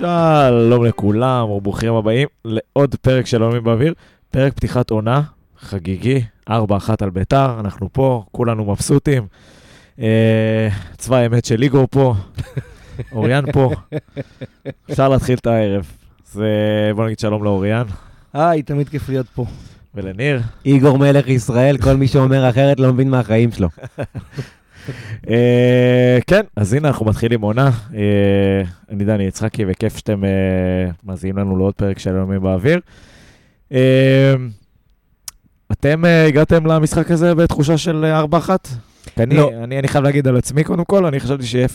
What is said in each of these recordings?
שלום לכולם, וברוכים הבאים לעוד פרק של עולמים באוויר, פרק פתיחת עונה, חגיגי, 4-1 על ביתר, אנחנו פה, כולנו מבסוטים. אה, צבא האמת של איגור פה, אוריאן פה, אפשר להתחיל את הערב. אז בוא נגיד שלום לאוריאן היי, תמיד כיף להיות פה. ולניר. איגור מלך ישראל, כל מי שאומר אחרת לא מבין מהחיים שלו. אה, כן, אז הנה אנחנו מתחילים עונה. אה, אני דני יצחקי, וכיף שאתם אה, מאזינים לנו לעוד פרק של עולמים באוויר. אתם הגעתם למשחק הזה בתחושה של אה, 4-1? כי אני, לא. אני, אני חייב להגיד על עצמי קודם כל, אני חשבתי שיהיה 0-0.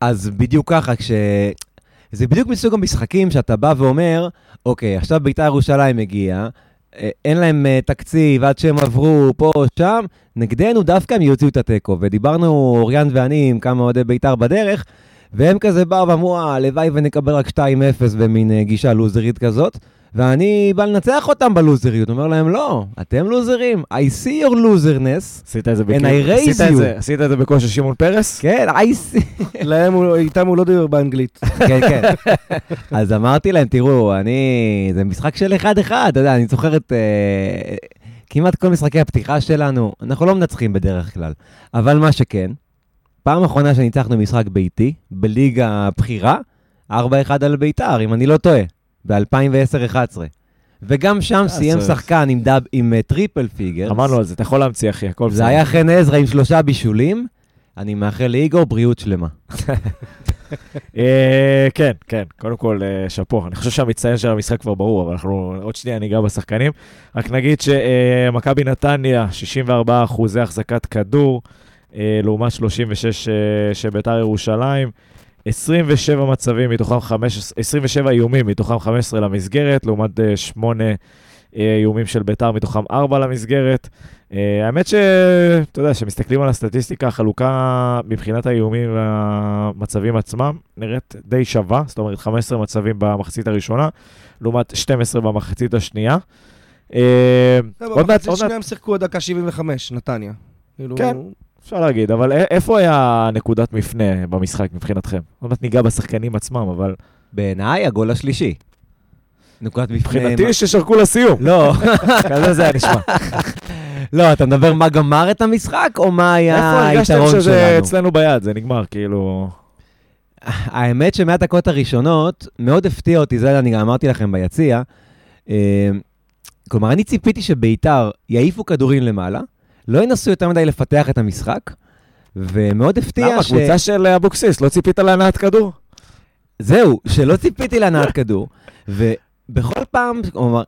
אז בדיוק ככה, כש... זה בדיוק מסוג המשחקים שאתה בא ואומר, אוקיי, עכשיו בית"ר ירושלים מגיע, אה, אין להם אה, תקציב עד שהם עברו פה או שם, נגדנו דווקא הם יוציאו את התיקו. ודיברנו, אוריאן ואני, עם כמה אוהדי בית"ר בדרך, והם כזה באו ואמרו, "אה, הלוואי ונקבל רק 2-0 במין אה, גישה לוזרית כזאת. ואני בא לנצח אותם בלוזריות, אומר להם, לא, אתם לוזרים, I see your loserness, עשית את זה And I raise עשית you. זה- עשית את זה בקול של שמעון פרס? כן, I see... להם, איתם הוא לא דיבר באנגלית. כן, כן. אז אמרתי להם, תראו, אני... זה משחק של אחד-אחד, אתה יודע, אני זוכר את... אה, כמעט כל משחקי הפתיחה שלנו, אנחנו לא מנצחים בדרך כלל. אבל מה שכן, פעם אחרונה שניצחנו משחק ביתי, בליגה הבכירה, 4-1 על ביתר, אם אני לא טועה, ב-2010-2011. וגם שם סיים אז- שחקן עם, doub, עם אה, triple figure. אמרנו על זה, אתה יכול להמציא אחי, הכל זה היה חן עזרא עם שלושה בישולים. אני מאחל לאיגור בריאות שלמה. אה, כן, כן, קודם כל, אה, שאפו. אני חושב שהמצטיין של המשחק כבר ברור, אבל אנחנו עוד שנייה ניגע בשחקנים. רק נגיד שמכבי נתניה, 64 אחוזי החזקת כדור, אה, לעומת 36 אה, של בית"ר ירושלים. 27 מצבים, מתוכם 15, 27 איומים, מתוכם 15 למסגרת, לעומת 8 איומים של בית"ר, מתוכם 4 למסגרת. אה, האמת שאתה יודע, כשמסתכלים על הסטטיסטיקה, החלוקה מבחינת האיומים והמצבים עצמם נראית די שווה, זאת אומרת 15 מצבים במחצית הראשונה, לעומת 12 במחצית השנייה. אה, עוד מעט, במחצית עוד מעט, שנייה הם שיחקו עד דקה 75, נתניה. כאילו, כן. אפשר להגיד, אבל איפה היה נקודת מפנה במשחק מבחינתכם? עוד מעט ניגע בשחקנים עצמם, אבל בעיניי, הגול השלישי. נקודת מפנה... מבחינתי ששרקו לסיום. לא, כזה זה היה נשמע. לא, אתה מדבר מה גמר את המשחק, או מה היה איפה הרגשתם היתרון שזה שלנו? אצלנו ביד? זה נגמר, כאילו... האמת שמהדקות הראשונות, מאוד הפתיע אותי, זה אני גם אמרתי לכם ביציע. אה, כלומר, אני ציפיתי שביתר יעיפו כדורים למעלה, לא ינסו יותר מדי לפתח את המשחק, ומאוד הפתיע למה? ש... קבוצה של אבוקסיס, לא ציפית להנעת כדור? זהו, שלא ציפיתי להנעת כדור, ובכל פעם, כלומר,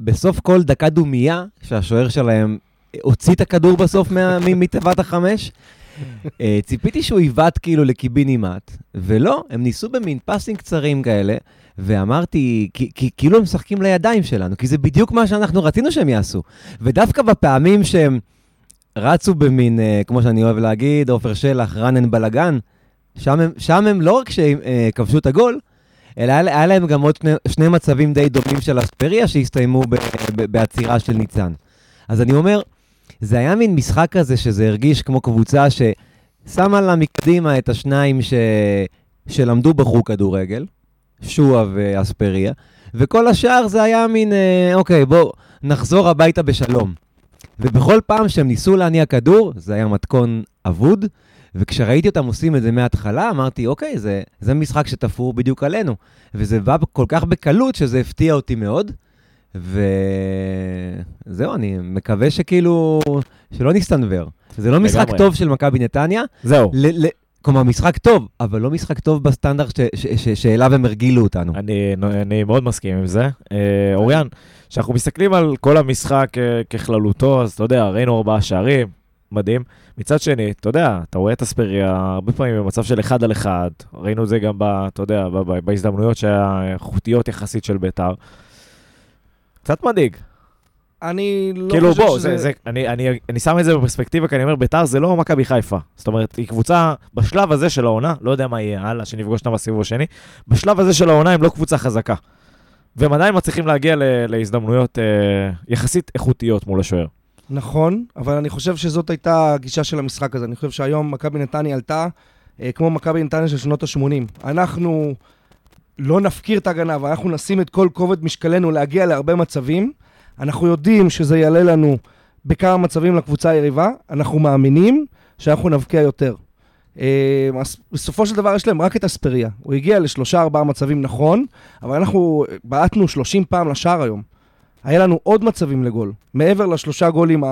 בסוף כל דקה דומייה, שהשוער שלהם הוציא את הכדור בסוף מתיבת החמש, אה, ציפיתי שהוא יבעט כאילו לקיבינימט, ולא, הם ניסו במין פסים קצרים כאלה, ואמרתי, כאילו הם משחקים לידיים שלנו, כי זה בדיוק מה שאנחנו רצינו שהם יעשו. ודווקא בפעמים שהם רצו במין, אה, כמו שאני אוהב להגיד, עופר שלח, רנן בלאגן, שם שם הם לא רק שכבשו את הגול, אלא היה, היה להם גם עוד שני, שני מצבים די דומים של אספריה שהסתיימו ב, ב, בעצירה של ניצן. אז אני אומר, זה היה מין משחק כזה שזה הרגיש כמו קבוצה ששמה לה מקדימה את השניים ש, שלמדו בחוג כדורגל, שועה ואספריה, וכל השאר זה היה מין, אה, אוקיי, בואו נחזור הביתה בשלום. ובכל פעם שהם ניסו להניע כדור, זה היה מתכון אבוד, וכשראיתי אותם עושים את זה מההתחלה, אמרתי, אוקיי, זה, זה משחק שתפור בדיוק עלינו. וזה בא כל כך בקלות שזה הפתיע אותי מאוד. וזהו, אני מקווה שכאילו, שלא נסתנוור. זה לא משחק. טוב של מכבי נתניה, זהו. ל- ל- כלומר, משחק טוב, אבל לא משחק טוב בסטנדרט שאליו הם הרגילו אותנו. אני, אני מאוד מסכים עם זה. אה, אוריאן, כשאנחנו מסתכלים על כל המשחק אה, ככללותו, אז אתה יודע, ראינו ארבעה שערים, מדהים. מצד שני, אתה יודע, אתה רואה את אספריה הרבה פעמים במצב של אחד על אחד, ראינו את זה גם, ב, אתה יודע, ב, ב, בהזדמנויות שהאיכותיות יחסית של בית"ר. קצת מדאיג. אני לא כאילו, חושב בוא, שזה... זה, זה, אני, אני, אני שם את זה בפרספקטיבה, כי אני אומר, ביתר זה לא מכבי חיפה. זאת אומרת, היא קבוצה, בשלב הזה של העונה, לא יודע מה יהיה הלאה, שנפגוש אותם בסיבוב השני, בשלב הזה של העונה הם לא קבוצה חזקה. והם עדיין מצליחים להגיע להזדמנויות אה, יחסית איכותיות מול השוער. נכון, אבל אני חושב שזאת הייתה הגישה של המשחק הזה. אני חושב שהיום מכבי נתניה עלתה אה, כמו מכבי נתניה של שנות ה-80. אנחנו לא נפקיר את ההגנה ואנחנו נשים את כל כובד משקלנו להגיע להרבה מצבים, אנחנו יודעים שזה יעלה לנו בכמה מצבים לקבוצה היריבה, אנחנו מאמינים שאנחנו נבקיע יותר. אה, אז בסופו של דבר יש להם רק את אספריה. הוא הגיע לשלושה ארבעה מצבים נכון, אבל אנחנו בעטנו 30 פעם לשער היום. היה לנו עוד מצבים לגול, מעבר לשלושה גולים,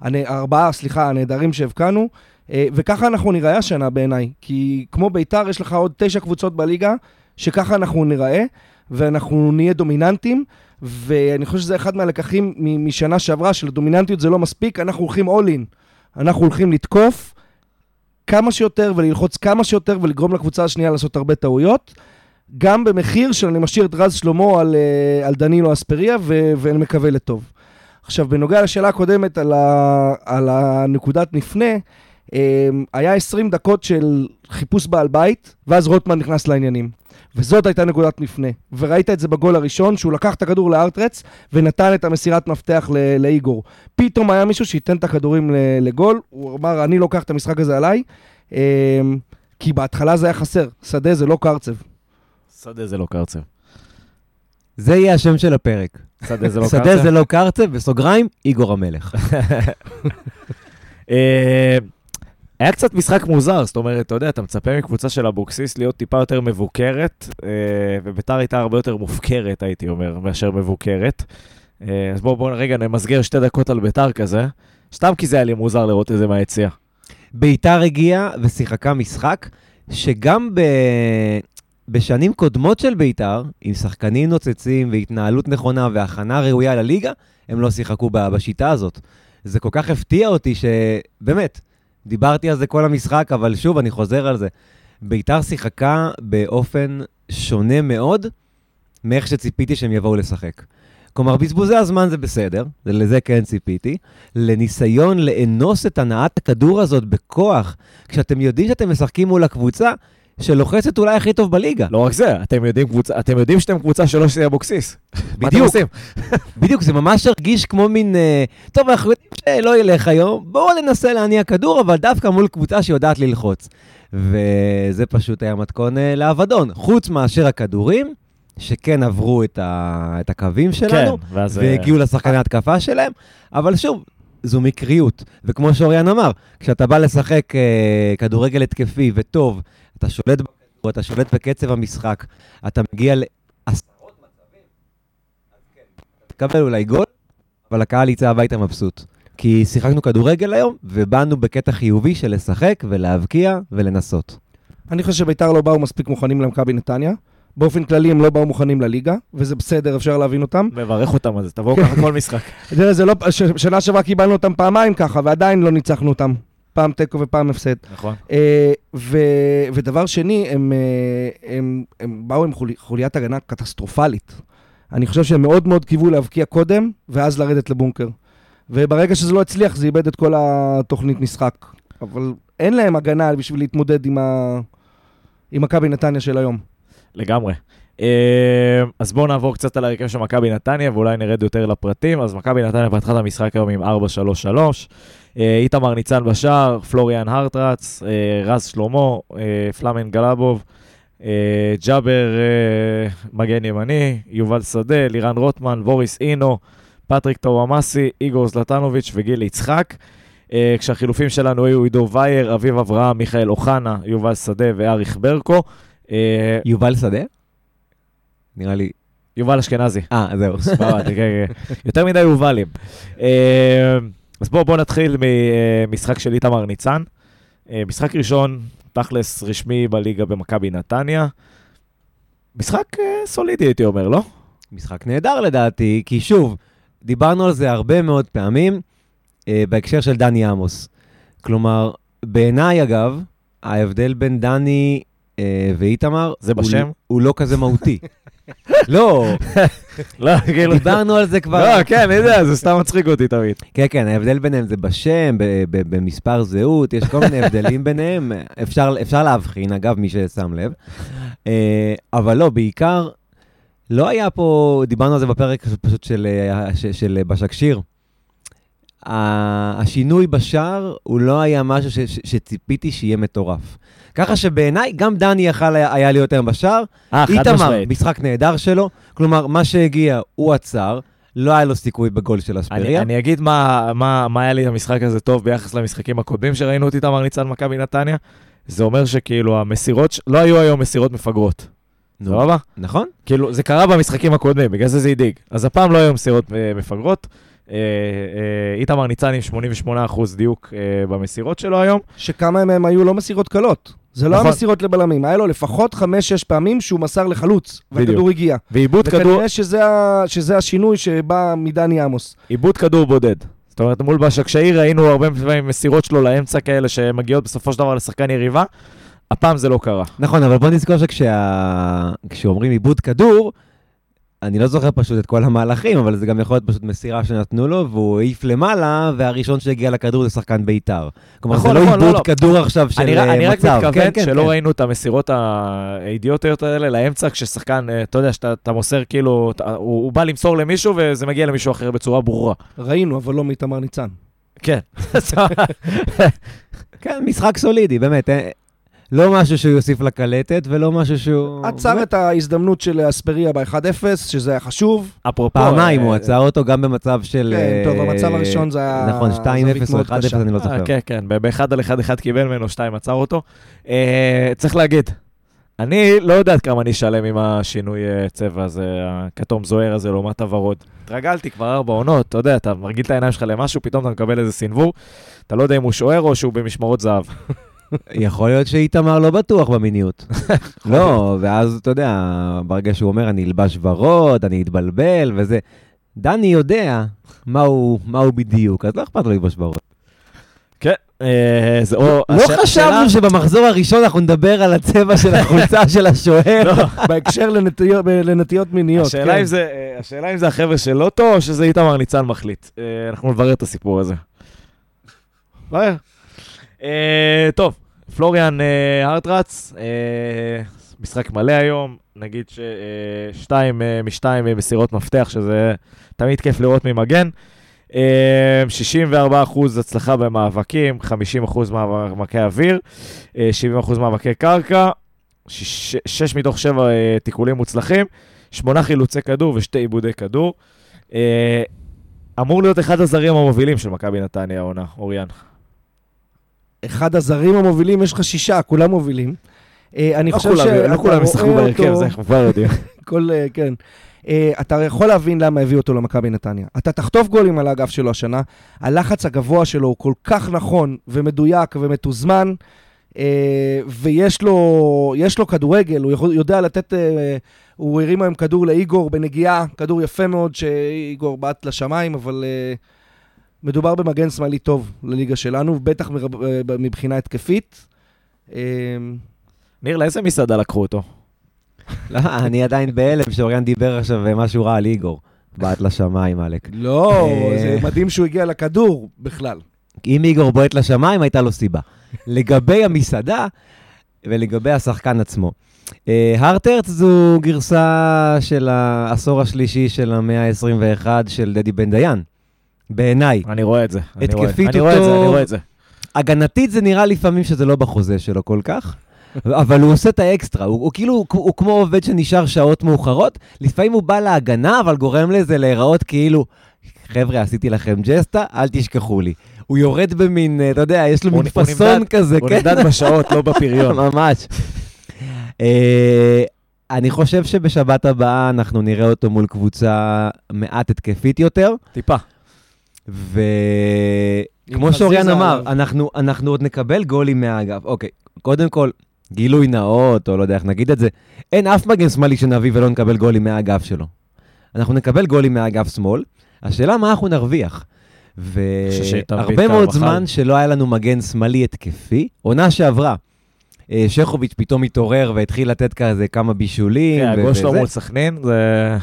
הארבעה, סליחה, הנהדרים שהבקענו, אה, וככה אנחנו ניראה השנה בעיניי. כי כמו ביתר, יש לך עוד תשע קבוצות בליגה, שככה אנחנו ניראה, ואנחנו נהיה דומיננטים, ואני חושב שזה אחד מהלקחים משנה שעברה, שלדומיננטיות זה לא מספיק, אנחנו הולכים all in. אנחנו הולכים לתקוף כמה שיותר וללחוץ כמה שיותר ולגרום לקבוצה השנייה לעשות הרבה טעויות. גם במחיר של אני משאיר את רז שלמה על, אה, על דנילו אספריה ו- ואני מקווה לטוב. עכשיו, בנוגע לשאלה הקודמת על, ה- על הנקודת מפנה, אה, היה 20 דקות של חיפוש בעל בית, ואז רוטמן נכנס לעניינים. וזאת הייתה נקודת מפנה. וראית את זה בגול הראשון, שהוא לקח את הכדור לארטרץ ונתן את המסירת מפתח ל- לאיגור. פתאום היה מישהו שייתן את הכדורים לגול, הוא אמר, אני לוקח את המשחק הזה עליי, אה, כי בהתחלה זה היה חסר. שדה זה לא קרצב. שדה זה לא קרצב. זה יהיה השם של הפרק. שדה זה לא שדה קרצב. זה לא קרצב, בסוגריים, איגור המלך. היה קצת משחק מוזר, זאת אומרת, אתה יודע, אתה מצפה מקבוצה של אבוקסיס להיות טיפה יותר מבוקרת, אה, וביתר הייתה הרבה יותר מופקרת, הייתי אומר, מאשר מבוקרת. אה, אז בואו בוא, רגע נמסגר שתי דקות על ביתר כזה, סתם כי זה היה לי מוזר לראות את זה מהיציע. ביתר הגיעה ושיחקה משחק שגם ב... בשנים קודמות של ביתר, עם שחקנים נוצצים והתנהלות נכונה והכנה ראויה לליגה, הם לא שיחקו בשיטה הזאת. זה כל כך הפתיע אותי שבאמת, דיברתי על זה כל המשחק, אבל שוב, אני חוזר על זה. ביתר שיחקה באופן שונה מאוד מאיך שציפיתי שהם יבואו לשחק. כלומר, בזבוזי הזמן זה בסדר, לזה כן ציפיתי. לניסיון לאנוס את הנעת הכדור הזאת בכוח, כשאתם יודעים שאתם משחקים מול הקבוצה שלוחצת אולי הכי טוב בליגה. לא רק זה, אתם יודעים, קבוצה, אתם יודעים שאתם קבוצה שלא שתהיה אבוקסיס. מה אתם בדיוק. עושים? בדיוק, זה ממש הרגיש כמו מין, אה, טוב, אנחנו יודעים שלא ילך היום, בואו ננסה להניע כדור, אבל דווקא מול קבוצה שיודעת ללחוץ. וזה פשוט היה מתכון אה, לאבדון. חוץ מאשר הכדורים, שכן עברו את, ה... את הקווים שלנו, כן, ואז... אה, והגיעו לשחקני התקפה שלהם, אבל שוב, זו מקריות. וכמו שאוריאן אמר, כשאתה בא לשחק אה, כדורגל התקפי וטוב, אתה שולט בכדור, אתה שולט בקצב המשחק, אתה מגיע לעשרות מצבים, אז כן, אתה תקבל אולי גול, אבל הקהל יצא הביתה מבסוט. כי שיחקנו כדורגל היום, ובאנו בקטע חיובי של לשחק ולהבקיע ולנסות. אני חושב שביתר לא באו מספיק מוכנים למכבי נתניה. באופן כללי הם לא באו מוכנים לליגה, וזה בסדר, אפשר להבין אותם. מברך אותם על זה, תבואו ככה כל משחק. יודע, זה לא, ש- שנה שעברה קיבלנו אותם פעמיים ככה, ועדיין לא ניצחנו אותם. פעם תיקו ופעם הפסד. נכון. אה, ו, ודבר שני, הם, אה, הם, הם באו עם חולי, חוליית הגנה קטסטרופלית. אני חושב שהם מאוד מאוד קיוו להבקיע קודם, ואז לרדת לבונקר. וברגע שזה לא הצליח, זה איבד את כל התוכנית משחק. אבל אין להם הגנה בשביל להתמודד עם, ה... עם מכבי נתניה של היום. לגמרי. אה, אז בואו נעבור קצת על ההרכב של מכבי נתניה, ואולי נרד יותר לפרטים. אז מכבי נתניה פתחה את המשחק היום עם 4-3-3. אה, איתמר ניצן בשער, פלוריאן הרטהרץ, אה, רז שלמה, פלאמן גלבוב, ג'אבר אה, מגן ימני, יובל שדה, לירן רוטמן, בוריס אינו, פטריק טוואמאסי, איגור זלטנוביץ' וגיל יצחק. אה, כשהחילופים שלנו היו עידו וייר, אביב אברהם, מיכאל אוחנה, יובל שדה ואריך ברקו. אה, יובל שדה? נראה לי... יובל אשכנזי. אה, זהו. סבבה, כן, כן. יותר מדי יובלים. אה, אז בואו בוא נתחיל ממשחק של איתמר ניצן. אה, משחק ראשון, תכלס רשמי בליגה במכבי נתניה. משחק אה, סולידי, הייתי אומר, לא? משחק נהדר לדעתי, כי שוב, דיברנו על זה הרבה מאוד פעמים אה, בהקשר של דני עמוס. כלומר, בעיניי אגב, ההבדל בין דני ואיתמר, זה בשם? הוא לא כזה מהותי. לא, לא, כאילו... דיברנו על זה כבר. לא, כן, אני יודע, זה סתם מצחיק אותי תמיד. כן, כן, ההבדל ביניהם זה בשם, במספר זהות, יש כל מיני הבדלים ביניהם. אפשר, להבחין, אגב, מי ששם לב. אה, אבל לא, בעיקר, לא היה פה, דיברנו על זה בפרק פשוט של, אה, ש- של בשק שיר. ה- השינוי בשער הוא לא היה משהו ש- ש- שציפיתי שיהיה מטורף. ככה שבעיניי, גם דני יכל היה היה להיות היום בשער. אה, חד איתמר, משמעית. משחק נהדר שלו. כלומר, מה שהגיע, הוא עצר. לא היה לו סיכוי בגול של אני, אספריה. אני אגיד מה, מה, מה היה לי במשחק הזה טוב ביחס למשחקים הקודמים שראינו את איתמר ניצן מכבי נתניה. זה אומר שכאילו המסירות, לא היו היום מסירות מפגרות, נו, סבבה? נכון? כאילו, זה קרה במשחקים הקודמים, בגלל זה זה הדאיג. אז הפעם לא היו מסירות אה, מפגרות. אה, אה, איתמר ניצן עם 88% דיוק אה, במסירות שלו היום. שכמה מהם היו לא מסירות קלות. זה לא נכון. המסירות לבלמים, היה לו לפחות חמש-שש פעמים שהוא מסר לחלוץ. והכדור הגיע. ועיבוד כדור, וכנראה שזה, ה- שזה השינוי שבא מדני עמוס. עיבוד כדור בודד. זאת אומרת, מול בשקשאי ראינו הרבה פעמים מסירות שלו לאמצע כאלה שמגיעות בסופו של דבר לשחקן יריבה. הפעם זה לא קרה. נכון, אבל בוא נזכור שכשאומרים עיבוד כדור, אני לא זוכר פשוט את כל המהלכים, אבל זה גם יכול להיות פשוט מסירה שנתנו לו, והוא העיף למעלה, והראשון שהגיע לכדור זה שחקן בית"ר. כלומר, נכון, זה לא נכון, לא, עיבוד לא. כדור עכשיו של אני, אה, אני רק מצב. מתכוון כן, כן, שלא כן. ראינו את המסירות האידיוטיות האלה לאמצע, כששחקן, אה, אתה יודע, שאתה אתה מוסר כאילו, אתה, הוא, הוא בא למסור למישהו וזה מגיע למישהו אחר בצורה ברורה. ראינו, אבל לא מאיתמר ניצן. כן. כן, משחק סולידי, באמת. אה, לא משהו שהוא יוסיף לקלטת, ולא משהו שהוא... עצר את ההזדמנות של אספריה ב-1-0, שזה היה חשוב. אפרופו... פעמיים אה, הוא עצר אותו, גם במצב של... כן, טוב, אה, המצב הראשון זה היה נכון, 2-0 זווית או מאוד 1-0, קשה. אני לא אה, זוכר. כן, כן, ב- באחד על אחד אחד קיבל ממנו, שתיים עצר אותו. אה, צריך להגיד, אני לא יודעת כמה אני אשלם עם השינוי אה, צבע הזה, הכתום זוהר הזה לעומת הוורוד. התרגלתי כבר ארבע עונות, אתה יודע, אתה מרגיל את העיניים שלך למשהו, פתאום אתה מקבל איזה סינוור, אתה לא יודע אם הוא שוער או שהוא במשמרות זהב. יכול להיות שאיתמר לא בטוח במיניות. לא, ואז אתה יודע, ברגע שהוא אומר, אני אלבש ורוד, אני אתבלבל וזה, דני יודע מה הוא, מה הוא בדיוק, אז לא אכפת לו ללבוש ורוד. כן, אה, זה או... לא חשבנו שבמחזור הראשון אנחנו נדבר על הצבע של החולצה של השוער. לא, בהקשר לנטיות, לנטיות מיניות. השאלה כן. אם זה, אה, השאלה אם זה החבר'ה של לוטו, או שזה איתמר ניצן מחליט. אה, אנחנו נברר את הסיפור הזה. טוב, פלוריאן אה, הרטרץ, אה, משחק מלא היום, נגיד ששתיים משתיים אה, מסירות מפתח, שזה תמיד כיף לראות ממגן. אה, 64% הצלחה במאבקים, 50% מאבקי אוויר, אה, 70% מאבקי קרקע, 6 מתוך 7 תיקולים מוצלחים, 8 חילוצי כדור ושתי עיבודי כדור. אה, אמור להיות אחד הזרים המובילים של מכבי נתניה העונה, אוריאן. אחד הזרים המובילים, יש לך שישה, כולם מובילים. אה, אני לא חושב שאתה לא כולם ישחקו רואה בהרכב, אותו- זה אנחנו כבר יודעים. כל, אה, כן. אה, אתה יכול להבין למה הביאו אותו למכבי נתניה. אתה תחטוף גולים על האגף שלו השנה, הלחץ הגבוה שלו הוא כל כך נכון ומדויק ומתוזמן, ויש לו, יש לו כדורגל, הוא יכול, יודע לתת, הוא הרים היום כדור לאיגור בנגיעה, כדור יפה מאוד שאיגור בעט לשמיים, אבל מדובר במגן שמאלי טוב לליגה שלנו, בטח אה, מבחינה התקפית. אה, ניר, לאיזה מסעדה לקחו אותו? לא, אני עדיין בהלם שאוריאן דיבר עכשיו משהו רע על איגור. בעט לשמיים, עלק. לא, אה. זה מדהים שהוא הגיע לכדור בכלל. אם איגור בועט לשמיים, הייתה לו סיבה. לגבי המסעדה ולגבי השחקן עצמו. אה, הרטרץ זו גרסה של העשור השלישי של המאה ה-21 של דדי בן דיין. בעיניי. אני רואה את זה. אני רואה- התקפית אני רואה את זה, אותו- אני רואה את זה. הגנתית זה נראה לפעמים שזה לא בחוזה שלו כל כך, אבל הוא עושה את האקסטרה, הוא, הוא כאילו, הוא, הוא כמו עובד שנשאר שעות מאוחרות, לפעמים הוא בא להגנה, אבל גורם לזה להיראות כאילו, חבר'ה, עשיתי לכם ג'סטה, אל תשכחו לי. הוא יורד במין, אה, אתה יודע, יש לו הוא- מין הוא פאסון כזה, הוא כן? נמדד בשעות, לא בפריון. ממש. אה, אני חושב שבשבת הבאה אנחנו נראה אותו מול קבוצה מעט התקפית יותר, טיפה. וכמו שאוריאן אמר. אנחנו, אנחנו עוד נקבל גולים מהאגף. אוקיי, קודם כל, גילוי נאות, או לא יודע איך נגיד את זה, אין אף מגן שמאלי שנביא ולא נקבל גולים מהאגף שלו. אנחנו נקבל גולים מהאגף שמאל, השאלה מה אנחנו נרוויח. והרבה מאוד קרבחל. זמן שלא היה לנו מגן שמאלי התקפי, עונה שעברה. אה, שכוביץ' פתאום התעורר והתחיל לתת כזה כמה בישולים. כן, הגול שלו. מול סכנין, זה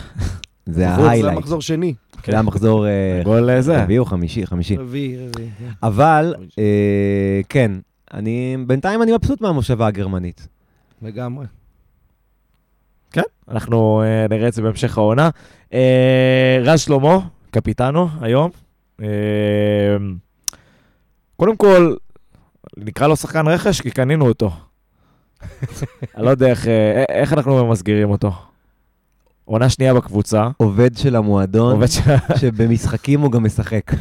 זה זה ההיילייט. המחזור שני. זה המחזור אה, גול זה. רביעי או חמישי, חמישי. רביעי, רביעי. כן. אבל, אה, כן, אני, בינתיים אני מבסוט מהמושבה הגרמנית. לגמרי. כן, אנחנו אה, נראה את זה בהמשך העונה. רז שלמה, קפיטנו היום, קודם כל, נקרא לו שחקן רכש כי קנינו אותו. אני לא יודע איך, איך אנחנו ממסגרים אותו. עונה שנייה בקבוצה. עובד של המועדון, עובד ש... שבמשחקים הוא גם משחק.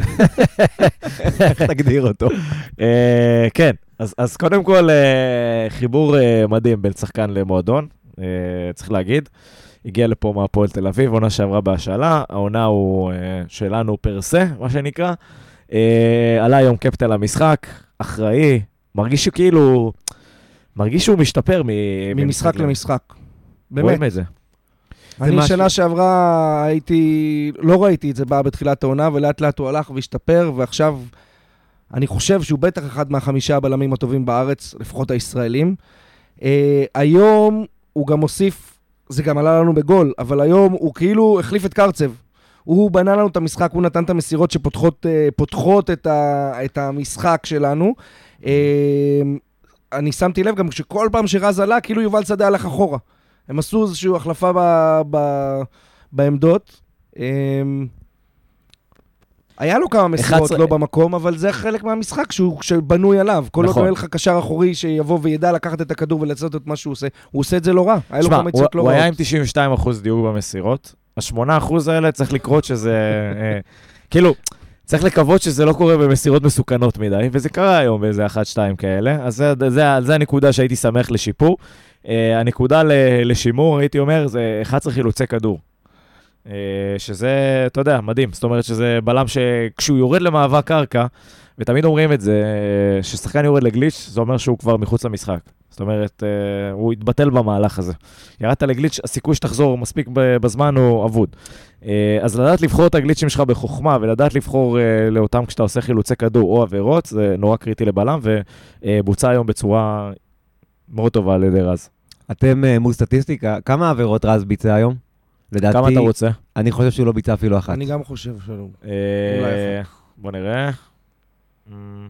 איך תגדיר אותו? אה, כן, אז, אז קודם כל, אה, חיבור אה, מדהים בין שחקן למועדון, אה, צריך להגיד. הגיע לפה מהפועל תל אביב, עונה שעברה בהשאלה, העונה הוא אה, שלנו פר סה, מה שנקרא. אה, עלה היום קפטן למשחק, אחראי, מרגיש שכאילו, מרגיש שהוא משתפר מ- ממשחק למשחק. באמת. רואים את זה. אני שנה שעברה הייתי, לא ראיתי את זה בא בתחילת העונה, ולאט לאט הוא הלך והשתפר, ועכשיו אני חושב שהוא בטח אחד מהחמישה הבלמים הטובים בארץ, לפחות הישראלים. Uh, היום הוא גם הוסיף, זה גם עלה לנו בגול, אבל היום הוא כאילו החליף את קרצב. הוא בנה לנו את המשחק, הוא נתן את המסירות שפותחות פותחות את, ה, את המשחק שלנו. Uh, אני שמתי לב גם שכל פעם שרז עלה, כאילו יובל שדה הלך אחורה. הם עשו איזושהי החלפה ב, ב, בעמדות. אמ, היה לו כמה מסירות 11 לא במקום, אבל זה חלק מהמשחק שהוא, שבנוי עליו. כל עוד נכון. לא יהיה לך קשר אחורי שיבוא וידע לקחת את הכדור ולעשות את מה שהוא עושה, הוא עושה את זה לא רע. היה לו כמה הוא, יציאות לא הוא רעות. היה עם 92 אחוז דיוק במסירות. ה-8 אחוז האלה צריך לקרות שזה... אה, כאילו, צריך לקוות שזה לא קורה במסירות מסוכנות מדי, וזה קרה היום באיזה 1-2 כאלה, אז זה, זה, זה הנקודה שהייתי שמח לשיפור. Uh, הנקודה לשימור, הייתי אומר, זה 11 חילוצי כדור. Uh, שזה, אתה יודע, מדהים. זאת אומרת שזה בלם שכשהוא יורד למאבק קרקע, ותמיד אומרים את זה, אה, ששחקן יורד לגליץ', זה אומר שהוא כבר מחוץ למשחק. זאת אומרת, אה, הוא התבטל במהלך הזה. ירדת לגליץ', הסיכוי שתחזור מספיק בזמן הוא אבוד. אה, אז לדעת לבחור את הגליצ'ים שלך בחוכמה, ולדעת לבחור אה, לאותם כשאתה עושה חילוצי כדור או עבירות, זה נורא קריטי לבלם, ובוצע היום בצורה מאוד טובה על ידי רז. אתם אה, מול סטטיסטיקה, כמה עבירות רז ביצע היום? לדעתי, כמה אתה רוצה? אני חושב שהוא לא ביצע אפילו אחת. אני גם חושב שלא. אה, בוא נראה. אמ,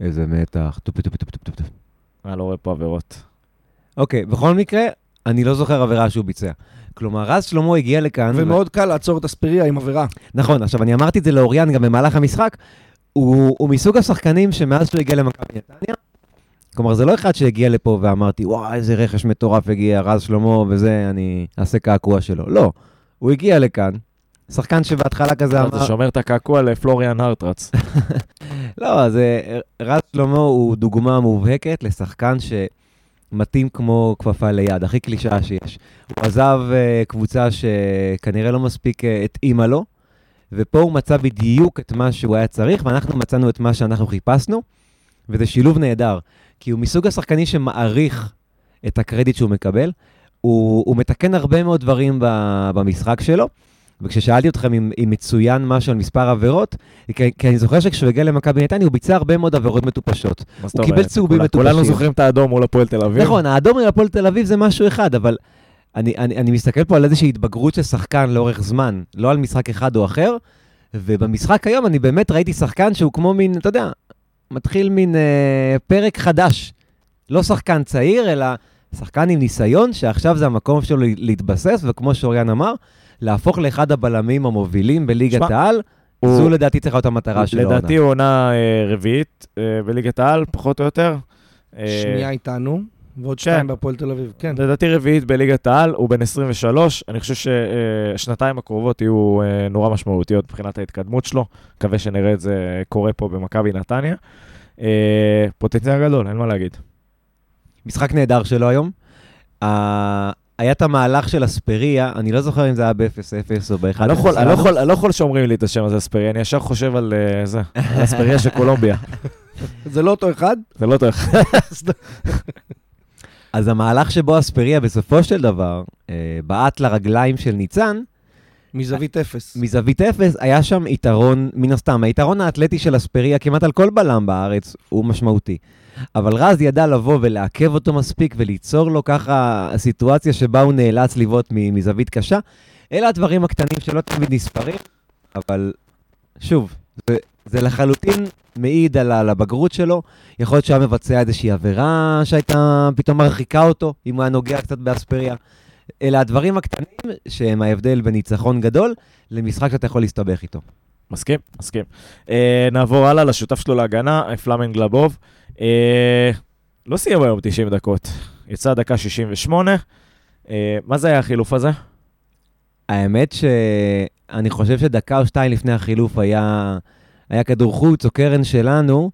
איזה מתח. טופ, טופ, טופ, טופ, טופ, טופ. אני לא רואה פה עבירות. אוקיי, בכל מקרה, אני לא זוכר עבירה שהוא ביצע. כלומר, רז שלמה הגיע לכאן... ומאוד קל לעצור את אספריה עם עבירה. נכון, עכשיו אני אמרתי את זה לאוריאן גם במהלך המשחק, הוא, הוא מסוג השחקנים שמאז שהוא הגיע למכבי נתניה, כלומר זה לא אחד שהגיע לפה ואמרתי, וואי, איזה רכש מטורף הגיע, רז שלמה וזה, אני אעשה קעקוע שלו. לא, הוא הגיע לכאן, שחקן שבהתחלה כזה אתה אמר... שומר את הקעקוע לפלוריאן הרטרץ. לא, אז אה, רז שלמה הוא דוגמה מובהקת לשחקן שמתאים כמו כפפה ליד, הכי קלישאה שיש. הוא עזב אה, קבוצה שכנראה לא מספיק אה, התאימה לו, ופה הוא מצא בדיוק את מה שהוא היה צריך, ואנחנו מצאנו את מה שאנחנו חיפשנו, וזה שילוב נהדר, כי הוא מסוג השחקנים שמעריך את הקרדיט שהוא מקבל, הוא, הוא מתקן הרבה מאוד דברים ב- במשחק שלו, וכששאלתי אתכם אם, אם מצוין משהו על מספר עבירות, כי, כי אני זוכר שכשהוא הגיע למכבי נתניה הוא ביצע הרבה מאוד עבירות מטופשות. הוא אומרת? קיבל צהובים כולה- מטופשים. כולנו זוכרים את האדום מול הפועל תל אביב. נכון, האדום עם הפועל תל אביב זה משהו אחד, אבל אני, אני, אני מסתכל פה על איזושהי התבגרות של שחקן לאורך זמן, לא על משחק אחד או אחר, ובמשחק היום אני באמת ראיתי שחקן שהוא כמו מין, אתה יודע, מתחיל מין אה, פרק חדש. לא שחקן צעיר, אלא שחקן עם ניסיון, שעכשיו זה המקום שלו לה- להתבסס, וכמו שאוריאן אמר, להפוך לאחד הבלמים המובילים בליגת העל, הוא- זו לדעתי צריכה להיות המטרה שלו. לדעתי הוא עונה אה, רביעית אה, בליגת העל, פחות או יותר. אה, שנייה איתנו, ועוד כן. שתיים בהפועל תל אביב. כן. לדעתי רביעית בליגת העל, הוא בן 23, אני חושב שהשנתיים הקרובות יהיו אה, נורא משמעותיות מבחינת ההתקדמות שלו, מקווה שנראה את זה קורה פה במכבי נתניה. אה, פוטנציאל גדול, אין מה להגיד. משחק נהדר שלו היום. היה את המהלך של אספריה, אני לא זוכר אם זה היה ב-0-0 או ב-1-0. אני לא יכול- לא אני לא יכול שאומרים לי את השם הזה אספריה, אני ישר חושב על אה, זה, על אספריה של קולומביה. זה לא אותו אחד? זה לא טוב. אז המהלך שבו אספריה בסופו של דבר אה, בעט לרגליים של ניצן, מזווית אפס. מזווית אפס, היה שם יתרון, מן הסתם, היתרון האתלטי של אספריה כמעט על כל בלם בארץ הוא משמעותי. אבל רז ידע לבוא ולעכב אותו מספיק וליצור לו ככה סיטואציה שבה הוא נאלץ לבעוט מזווית קשה. אלה הדברים הקטנים שלא תמיד נספרים, אבל שוב, זה, זה לחלוטין מעיד על, על הבגרות שלו. יכול להיות שהוא היה מבצע איזושהי עבירה שהייתה פתאום מרחיקה אותו, אם הוא היה נוגע קצת באספריה. אלה הדברים הקטנים שהם ההבדל בין ניצחון גדול למשחק שאתה יכול להסתבך איתו. מסכים, מסכים. אה, נעבור הלאה לשותף שלו להגנה, פלאמן גלבוב. אה, לא סיים היום 90 דקות, יצא דקה 68. אה, מה זה היה החילוף הזה? האמת שאני חושב שדקה או שתיים לפני החילוף היה, היה כדור חוץ או קרן שלנו,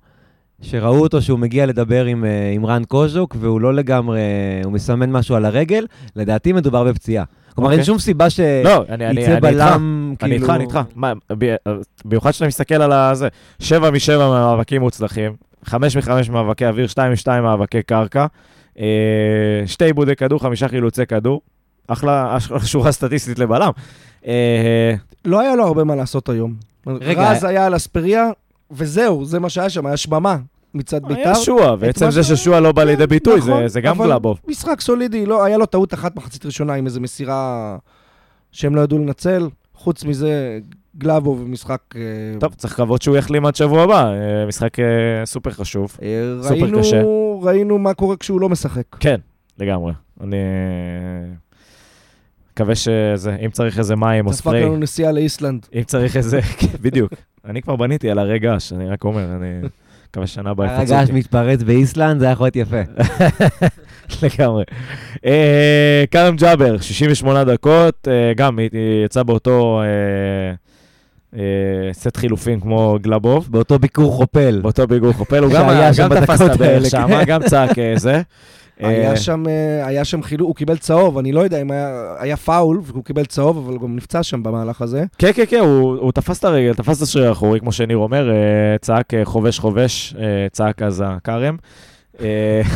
שראו אותו שהוא מגיע לדבר עם, אה, עם רן קוז'וק, והוא לא לגמרי, הוא מסמן משהו על הרגל, לדעתי מדובר בפציעה. כלומר, אין אוקיי. שום סיבה שיצא לא, אני, אני. בלם, אני איתך, כאילו... אני איתך. ב- במיוחד כשאתה מסתכל על הזה, שבע משבע מאבקים מוצלחים, חמש מחמש מאבקי אוויר, שתיים משתיים מאבקי קרקע, אה, שתי עיבודי כדור, חמישה חילוצי כדור. אחלה, אחלה שורה סטטיסטית לבלם. אה, לא היה לו הרבה מה לעשות היום. רגע, רז היה על אספריה, וזהו, זה מה שהיה שם, היה שממה מצד ביתר. היה שועה, ועצם זה ששועה לא בא לידי ביטוי, נכון, זה- זה גם גלאבוב. משחק סולידי, לא, היה לו טעות אחת מחצית ראשונה עם איזו מסירה שהם לא ידעו לנצל. חוץ מזה, גלאבו ומשחק... אה, טוב, צריך לקוות שהוא יחלים עד שבוע הבא, אה, משחק סופר חשוב. סופר ראינו, קשה. ראינו מה קורה כשהוא לא משחק. כן, לגמרי. אני מקווה שזה, אם צריך איזה מים או דפק ספרי, לנו נסיעה לאיסלנד. אם צריך איזה, כן, בדיוק. אני כבר בניתי על הרגש, אני רק אומר, אני מקווה שנה הבאה יפצו הרגש אותי. מתפרץ באיסלנד, זה היה יכול להיות יפה. לגמרי. אה, כרם ג'אבר, 68 דקות, אה, גם יצאה באותו אה, סט חילופין כמו גלבוב. באותו ביקור חופל. באותו ביגור חופל, הוא גם תפס את הברך האלה, שם, כן. גם צעק אה, זה. אה, היה שם, אה, היה שם חילוק, הוא קיבל צהוב, אני לא יודע אם היה, היה פאול, והוא קיבל צהוב, אבל הוא גם נפצע שם במהלך הזה. כן, כן, כן, הוא, הוא תפס את הרגל, תפס את השריר האחורי, כמו שניר אומר, אה, צעק אה, חובש חובש, אה, צעק אז הכרם. אה,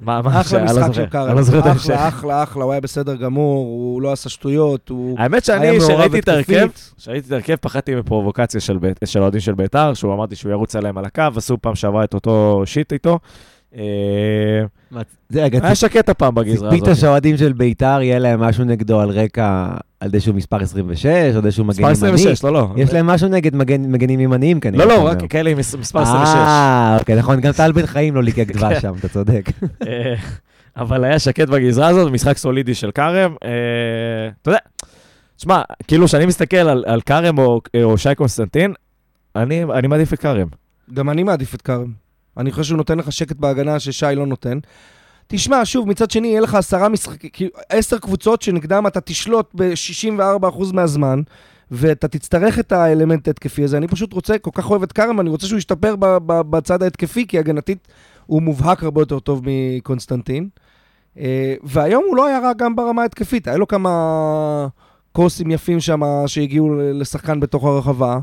מה, מה, אחלה לא משחק זוכר, של. אני לא ההמשך. אחלה, אחלה, אחלה, הוא היה בסדר גמור, הוא לא עשה שטויות, הוא האמת היה שאני, מעורב כשראיתי את ההרכב, התקפית. כשראיתי את ההרכב, פחדתי מפרובוקציה של בית- של אוהדים של ביתר, שהוא אמרתי שהוא ירוץ עליהם על הקו, עשו פעם שעברה את אותו שיט איתו. אה, זה רגע, היה שקט הפעם בגזרה ציפית הזאת. שהאוהדים של ביתר יהיה להם משהו נגדו על רקע, על זה שהוא מספר 26, או זה שהוא מגן מספר ימני? 26, לא, לא. יש להם משהו נגד מגנים ימניים כנראה. לא, לא. רק כאלה עם מס- מספר 26. אה, אוקיי, נכון, גם טל בן חיים לא ליקק כן. דבש שם, אתה צודק. אה, אבל היה שקט בגזרה הזאת, משחק סולידי של כרם. אה, אתה יודע, תשמע, כאילו כשאני מסתכל על, על כרם או, או שי קונסטנטין, אני, אני מעדיף את כרם. גם אני מעדיף את כרם. אני חושב שהוא נותן לך שקט בהגנה ששי לא נותן. תשמע, שוב, מצד שני, יהיה לך עשרה משחקים, עשר קבוצות שנגדם אתה תשלוט ב-64% מהזמן, ואתה תצטרך את האלמנט ההתקפי הזה. אני פשוט רוצה, כל כך אוהב את כרם, אני רוצה שהוא ישתפר ב- ב- בצד ההתקפי, כי הגנתית הוא מובהק הרבה יותר טוב מקונסטנטין. אה, והיום הוא לא היה רע גם ברמה ההתקפית, היה לו כמה קורסים יפים שם שהגיעו לשחקן בתוך הרחבה.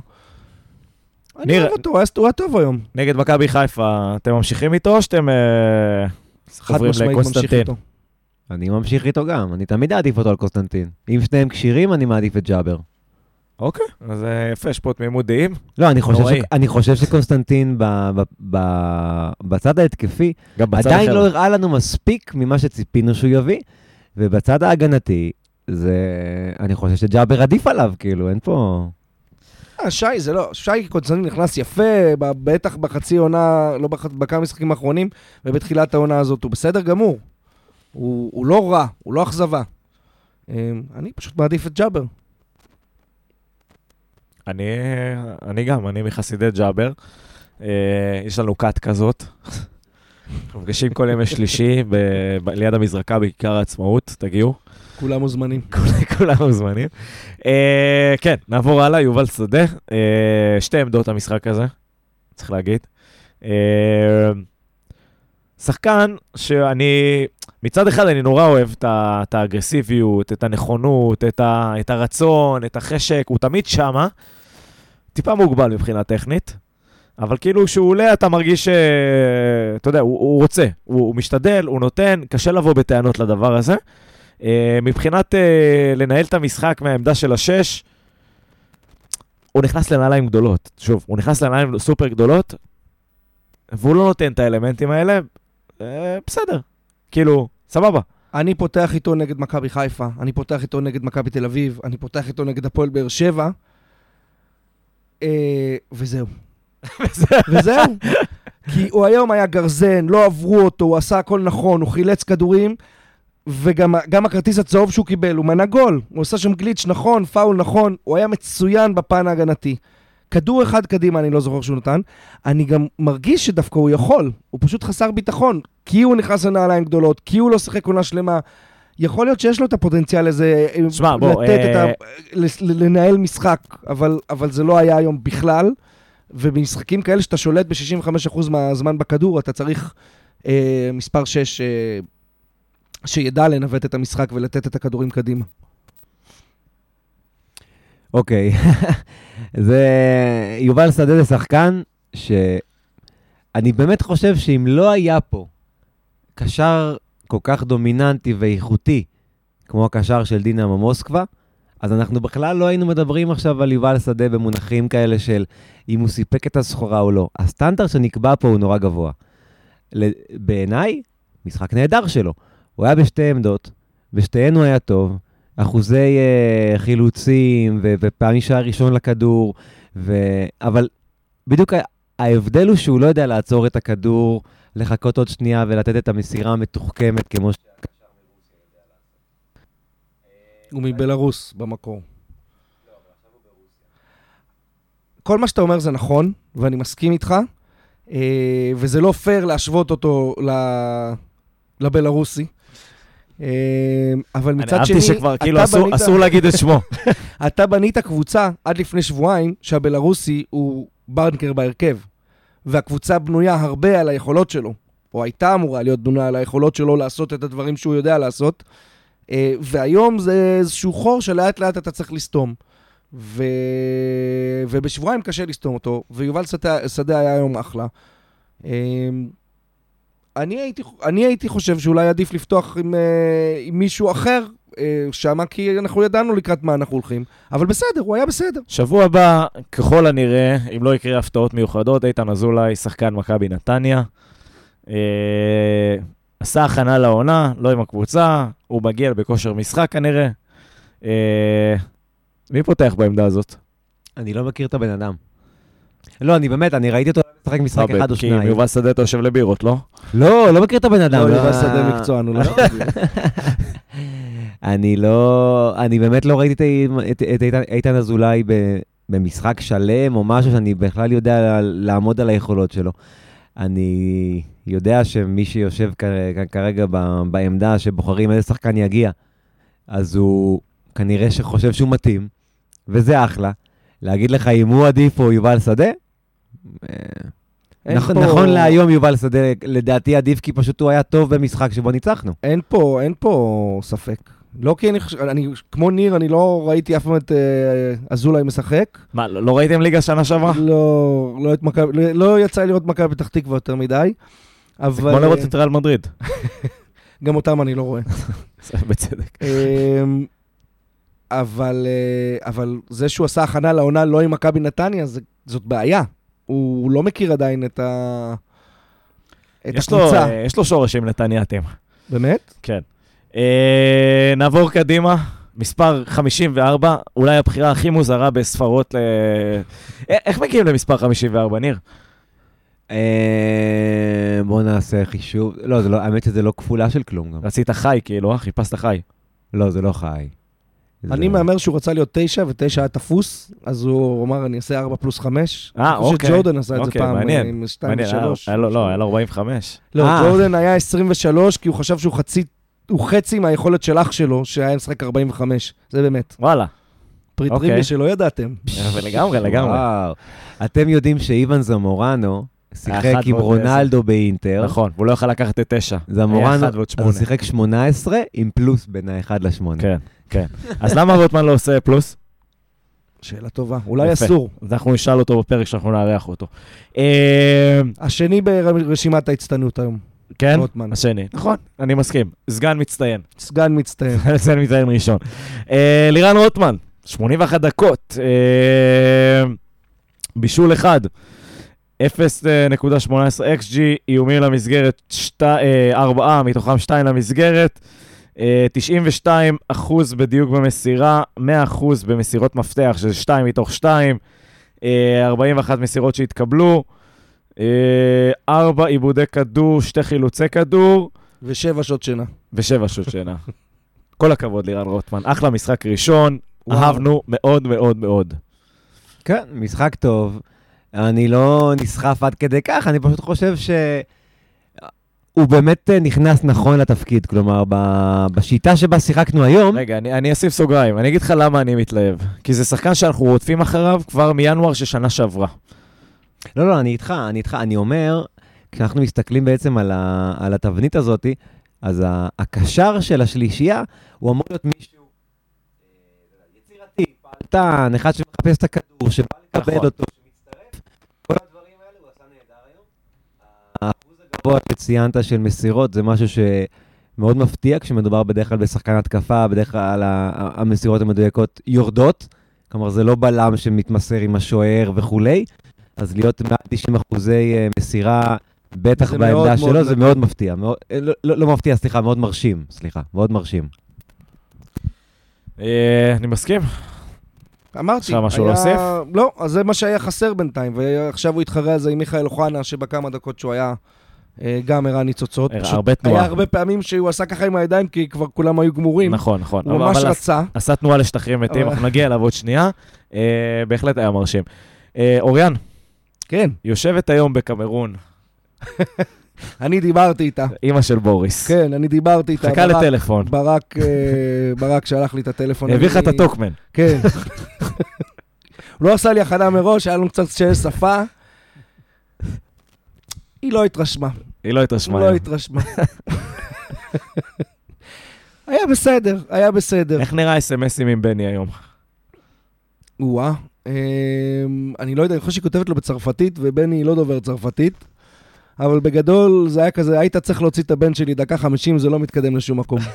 אני אוהב אותו, הוא היה- טוב היום. נגד מכבי חיפה, אתם ממשיכים איתו או שאתם אה, ממשיך לקונסטנטין? אני ממשיך איתו גם, אני תמיד אעדיף אותו על קוסטנטין. אם שניהם כשירים, אני מעדיף את ג'אבר. אוקיי, אז אה, יפה, יש פה תמימות דעים. לא, אני חושב. ש... אני חושב שקונסטנטין ב... ב... ב... בצד ההתקפי עדיין אחר. לא הראה לנו מספיק ממה שציפינו שהוא יביא, ובצד ההגנתי, זה... אני חושב שג'אבר עדיף עליו, כאילו, אין פה... אה, שי, זה לא, שי קונסטנטין נכנס יפה, בטח בחצי עונה, לא בכמה משחקים האחרונים, ובתחילת העונה הזאת הוא בסדר גמור. הוא, הוא לא רע, הוא לא אכזבה. אה, אני פשוט מעדיף את ג'אבר. אני, אני גם, אני מחסידי ג'אבר. אה, יש לנו כת כזאת. אנחנו נפגשים כל ימי שלישי ב- ב- ליד המזרקה בכיכר העצמאות, תגיעו. כולם מוזמנים. כול- כולם מוזמנים. אה, כן, נעבור הלאה, יובל שדה. אה, שתי עמדות המשחק הזה, צריך להגיד. אה, שחקן שאני, מצד אחד אני נורא אוהב את, האגרסיביות, את הנכונות, את, ה, את הרצון, את החשק, הוא תמיד שמה. טיפה מוגבל מבחינה טכנית, אבל כאילו כשהוא עולה אתה מרגיש, אתה יודע, הוא, הוא רוצה, הוא, הוא משתדל, הוא נותן, קשה לבוא בטענות לדבר הזה. אה, מבחינת אה, לנהל את המשחק מהעמדה של השש, הוא נכנס לנעליים גדולות. שוב, הוא נכנס לנעליים סופר גדולות, והוא לא נותן את האלמנטים האלה, אה, בסדר. כאילו, סבבה. אני פותח איתו נגד מכבי חיפה, אני פותח איתו נגד מכבי תל אביב, אני פותח איתו נגד הפועל באר שבע, אה, וזהו. וזהו. כי הוא היום היה גרזן, לא עברו אותו, הוא עשה הכל נכון, הוא חילץ כדורים. וגם גם הכרטיס הצהוב שהוא קיבל, הוא מנע גול. הוא עושה שם גליץ' נכון, פאול נכון, הוא היה מצוין בפן ההגנתי. כדור אחד קדימה, אני לא זוכר שהוא נתן. אני גם מרגיש שדווקא הוא יכול, הוא פשוט חסר ביטחון. כי הוא נכנס לנעליים גדולות, כי הוא לא שיחק עונה שלמה. יכול להיות שיש לו את הפוטנציאל הזה, שמע, בוא, לתת את ה... אה, לנהל משחק, אבל, אבל זה לא היה היום בכלל. ובמשחקים כאלה שאתה שולט ב-65% מהזמן בכדור, אתה צריך אה, מספר 6 אה, שידע לנווט את המשחק ולתת את הכדורים קדימה. אוקיי. זה... יובל שדה זה שחקן שאני באמת חושב שאם לא היה פה קשר כל כך דומיננטי ואיכותי כמו הקשר של דינמו מוסקבה, אז אנחנו בכלל לא היינו מדברים עכשיו על יובל שדה במונחים כאלה של אם הוא סיפק את הסחורה או לא. הסטנדרט שנקבע פה הוא נורא גבוה. בעיניי, משחק נהדר שלו. הוא היה בשתי עמדות, בשתיהן הוא היה טוב, אחוזי uh, חילוצים ו- ופעמים שהיה ראשון לכדור, ו- אבל בדיוק ההבדל הוא שהוא לא יודע לעצור את הכדור, לחכות עוד שנייה ולתת את המסירה המתוחכמת כמו ש... הוא מבלארוס במקור. כל מה שאתה אומר זה נכון, ואני מסכים איתך, אה, וזה לא פייר להשוות אותו לבלארוסי. אה, אבל אני מצד שני, אהבתי שכבר, כאילו, אסור- בנית- אסור להגיד את שמו. אתה בנית קבוצה עד לפני שבועיים שהבלארוסי הוא בנקר בהרכב, והקבוצה בנויה הרבה על היכולות שלו, או הייתה אמורה להיות בנויה על היכולות שלו לעשות את הדברים שהוא יודע לעשות, אה, והיום זה איזשהו חור שלאט לאט אתה צריך לסתום. ו... ובשבועיים קשה לסתום אותו, ויובל שדה, שדה היה היום אחלה. אני הייתי, אני הייתי חושב שאולי עדיף לפתוח עם, אה, עם מישהו אחר אה, שמה, כי אנחנו ידענו לקראת מה אנחנו הולכים. אבל בסדר, הוא היה בסדר. שבוע הבא, ככל הנראה, אם לא יקרה הפתעות מיוחדות, איתן אזולאי, שחקן מכבי נתניה. אה, עשה הכנה לעונה, לא עם הקבוצה, הוא מגיע בכושר משחק כנראה. אה, מי פותח בעמדה הזאת? אני לא מכיר את הבן אדם. לא, אני באמת, אני ראיתי אותו משחק משחק אה, אחד או כי שניים. יובל שדה אתה יושב לבירות, לא? לא, לא מכיר את הבן אדם. לא, לא- יובל שדה מקצוען, הוא לא... אני לא, אני באמת לא ראיתי את, את, את איתן, אזולאי במשחק שלם או משהו שאני בכלל יודע לעמוד על היכולות שלו. אני יודע שמי שיושב כרגע בעמדה שבוחרים איזה שחקן יגיע, אז הוא כנראה שחושב שהוא מתאים, וזה אחלה. להגיד לך אם הוא עדיף או יובל שדה? אה, נכון, פה- נכון להיום יובל שדה לדעתי עדיף כי פשוט הוא היה טוב במשחק שבו ניצחנו. אין פה, אין פה ספק. לא כי אני חושב, אני, כמו ניר, אני לא ראיתי אף פעם את אה, אזולאי משחק. מה, לא לא ראיתם ליגה שנה שעברה? לא, לא, את לא, לא יצא לי לראות מכבי פתח תקווה יותר מדי. זה אבל כמו לראות את ריאל מדריד. גם אותם אני לא רואה. זה בצדק. אמ, אבל, אה, אבל זה שהוא עשה הכנה לעונה לא עם מכבי נתניה, זה- זאת בעיה. הוא לא מכיר עדיין את, ה... את יש לו, הקבוצה. אה, יש לו שורשים נתניאתים. באמת? כן. אה, נעבור קדימה, מספר 54, אולי הבחירה הכי מוזרה בספרות ל... אה, איך מגיעים למספר 54, ניר? אה, בוא נעשה חישוב. לא, זה לא, האמת שזה לא כפולה של כלום גם. רצית חי, כאילו, אה? חיפשת חי. לא, זה לא חי. אני מהמר שהוא רצה להיות תשע, ותשע היה תפוס, אז הוא אמר, אני אעשה ארבע פלוס חמש. אה, אני חושב אוקיי. שג'ורדן עשה את זה אוקיי, פעם, מעניין. אה, עם שתיים ושלוש. היה לו- לא, היה לו 45. לא, אה. ג'ורדן היה 23, כי הוא חשב שהוא חצי, הוא חצי מהיכולת של אח שלו, שהיה משחק 45. זה באמת. וואלה. פריט אוקיי. טריוויה שלא ידעתם. ולגמרי, לגמרי. וואו. אתם יודעים שאיוון זמורנו שיחק עם רונלדו באינטר. נכון, והוא לא יכל לקחת את תשע. זמורנו, אז שמונה. הוא שיחק 18 עם פלוס בין האחד לשמונה. כן, כן. אז למה רוטמן לא עושה פלוס? שאלה טובה. אולי יפה. אסור. אז אנחנו נשאל אותו בפרק שאנחנו נארח אותו. אה, השני ברשימת ההצטיינות היום, כן? רוטמן. השני. נכון, אני מסכים. סגן מצטיין. סגן מצטיין. סגן מצטיין ראשון. אה, לירן רוטמן, 81 דקות. אה, בישול אחד. 0.18 XG, איומים למסגרת, 4 מתוכם 2 למסגרת, 92 אחוז בדיוק במסירה, 100 אחוז במסירות מפתח, שזה 2 מתוך 2, 41 מסירות שהתקבלו, 4 עיבודי כדור, 2 חילוצי כדור, ושבע שעות שינה. ושבע שעות שינה. כל הכבוד לירן רוטמן. אחלה משחק ראשון, וואו. אהבנו מאוד מאוד מאוד. כן, משחק טוב. אני לא נסחף עד כדי כך, אני פשוט חושב ש... הוא באמת אה, נכנס נכון לתפקיד, כלומר, בשיטה שבה שיחקנו היום, רגע, אני, אני אוסיף סוגריים. אני אגיד לך למה אני מתלהב. כי זה שחקן שאנחנו רודפים אחריו כבר מינואר של שנה שעברה. לא, לא, אני איתך, אני איתך. אני אומר, כשאנחנו מסתכלים בעצם על, ה, על התבנית הזאת, אז הקשר של השלישייה, הוא אמור להיות מישהו אה, יצירתי, פעלתן, אחד שמחפש את הכדור, שבא לקבל נכון. אותו, שמצטרף. כל הדברים האלה הוא עשה נהדר היום. האחוז הגבוה שציינת של מסירות זה משהו שמאוד מפתיע, כשמדובר בדרך כלל בשחקן התקפה, בדרך כלל המסירות המדויקות יורדות. כלומר, זה לא בלם שמתמסר עם השוער וכולי. אז להיות מעל 90 אחוזי אה, מסירה, בטח זה מאוד בעמדה מאוד שלו, זה נדיר. מאוד מפתיע. מאוד, אה, לא, לא, לא מפתיע, סליחה, מאוד מרשים. סליחה, מאוד מרשים. אה, אני מסכים. אמרתי. יש לך משהו להוסיף? לא, אז זה מה שהיה חסר בינתיים, ועכשיו הוא התחרה על זה עם מיכאל אוחנה, שבכמה דקות שהוא היה גם הראה ניצוצות. הראה הרבה היה תנועה. הרבה פעמים שהוא עשה ככה עם הידיים, כי כבר כולם היו גמורים. נכון, נכון. הוא אבל- ממש אבל רצה. עשה תנועה לשטחים מתים, אנחנו נגיע אליו עוד שנייה. אה, בהחלט היה מרשים. אה, אוריאן, כן, יושבת היום בקמרון, אני דיברתי איתה. אימא של בוריס. כן, אני דיברתי איתה. חכה ברק- לטלפון. ברק, אה, ברק שלח לי את הטלפון. העביר לך את הטוקמן. כן. הוא לא עשה לי הכנה מראש, היה לנו קצת קשיי שפה. היא לא התרשמה. היא לא התרשמה. לא היום. התרשמה. היה בסדר, היה בסדר. איך נראה אס.אם.אסים עם בני היום? וואה. אמ, אני לא יודע, אני חושב שהיא כותבת לו בצרפתית, ובני לא דובר צרפתית. אבל בגדול זה היה כזה, היית צריך להוציא את הבן שלי דקה 50, זה לא מתקדם לשום מקום.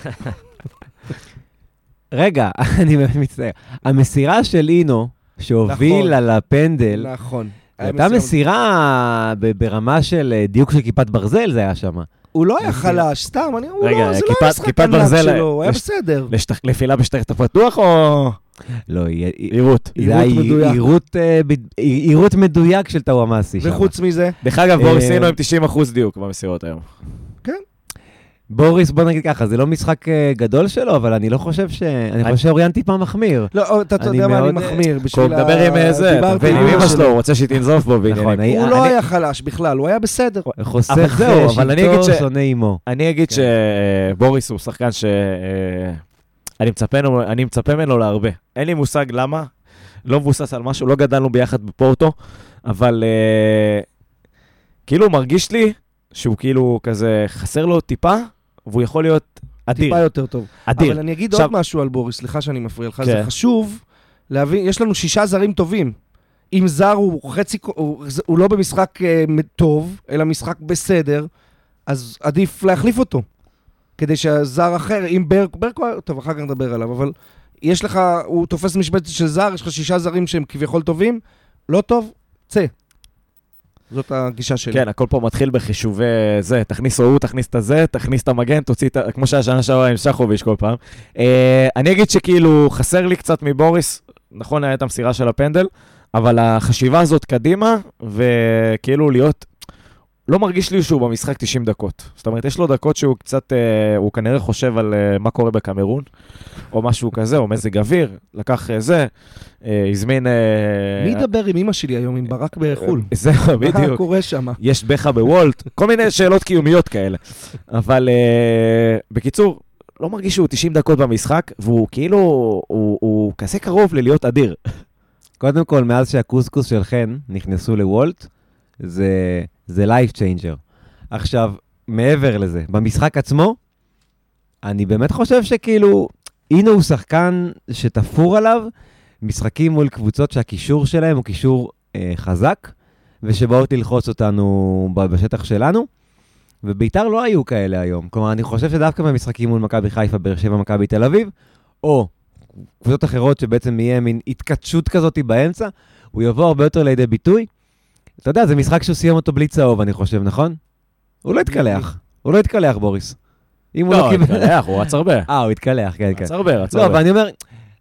רגע, אני באמת מצטער. המסירה של אינו, שהוביל נכון. על הפנדל, נכון. היה הייתה מסירה- ברמה של אה, דיוק של כיפת ברזל, זה היה שם. הוא לא היה חלש, סתם, אני, רגע, לא, זה לא המשחק כיפת ענק שלו, הוא היה בסדר. נפילה בשטח הפתוח או לא, עירות? היה עירות מדויק. עירות, אה, עירות מדויק של טאוואמאסי שם. וחוץ מזה, דרך אגב, בוריס אה, עם 90% דיוק במסירות היום. בוריס, בוא נגיד ככה, זה לא משחק אה, גדול שלו, אבל אני לא חושב ש... אני חושב שאוריאן טיפה מחמיר. לא, אתה יודע מה, אני מאוד, מחמיר. הוא בשביל מדבר עם אה, זה, אתה מבין, עם אמא שלו, הוא רוצה שהיא תנזוף בו בעניינים. נכון, הוא לא היה חלש בכלל, הוא היה בסדר. חוסך אבל זהו, אה, אבל אני אגיד שבטו, ש- שונא אימו. אני אגיד כן. שבוריס הוא שחקן ש... אה, אני מצפה ממנו- להרבה. אין לי מושג למה, לא מבוסס על משהו, לא גדלנו ביחד בפורטו, אבל אה, כאילו מרגיש לי שהוא כאילו כזה, חסר לו טיפה, והוא יכול להיות אדיר, טיפה יותר טוב. אדיר. אבל אני אגיד עכשיו- עוד משהו על בוריס, סליחה שאני מפריע לך, כן. זה חשוב להבין, יש לנו שישה זרים טובים. אם זר הוא חצי, הוא, הוא לא במשחק אה, טוב, אלא משחק בסדר, אז עדיף להחליף אותו. כדי שהזר אחר, אם ברק, ברק, הוא- טוב, אחר כך נדבר עליו, אבל יש לך, הוא תופס משבצת של זר, יש לך שישה זרים שהם כביכול טובים, לא טוב, צא. זאת הגישה שלי. כן, הכל פה מתחיל בחישובי זה, תכניס הוא, תכניס את הזה, תכניס את המגן, תוציא את ה... כמו שהיה שנה שעברה עם שחוביץ' כל פעם. אה, אני אגיד שכאילו חסר לי קצת מבוריס, נכון, היה את המסירה של הפנדל, אבל החשיבה הזאת קדימה, וכאילו להיות... לא מרגיש לי שהוא במשחק 90 דקות. זאת אומרת, יש לו דקות שהוא קצת, אה, הוא כנראה חושב על אה, מה קורה בקמרון, או משהו כזה, או מזג אוויר, לקח אה, זה, אה, הזמין... אה, מי ידבר עם אמא שלי היום, עם ברק בחו"ל? זהו, מה בדיוק. קורה שם? יש בך בוולט, כל מיני שאלות קיומיות כאלה. אבל אה, בקיצור, לא מרגיש שהוא 90 דקות במשחק, והוא כאילו, הוא, הוא כזה קרוב ללהיות אדיר. קודם כל, מאז שהקוסקוס של חן נכנסו לוולט, זה, זה life changer. עכשיו, מעבר לזה, במשחק עצמו, אני באמת חושב שכאילו, הנה הוא שחקן שתפור עליו משחקים מול קבוצות שהקישור שלהם הוא קישור אה, חזק, ושבאות ללחוץ אותנו בשטח שלנו, וביתר לא היו כאלה היום. כלומר, אני חושב שדווקא במשחקים מול מכבי חיפה, באר שבע, מכבי תל אביב, או קבוצות אחרות שבעצם יהיה מין התכתשות כזאת באמצע, הוא יבוא הרבה יותר לידי ביטוי. אתה יודע, זה משחק שהוא סיים אותו בלי צהוב, אני חושב, נכון? הוא לא התקלח. הוא לא התקלח, בוריס. אם הוא לא, לא. התקלח, הוא רץ הרבה. אה, הוא התקלח, כן, כן. רץ הרבה, רץ לא, הרבה. אבל אני אומר,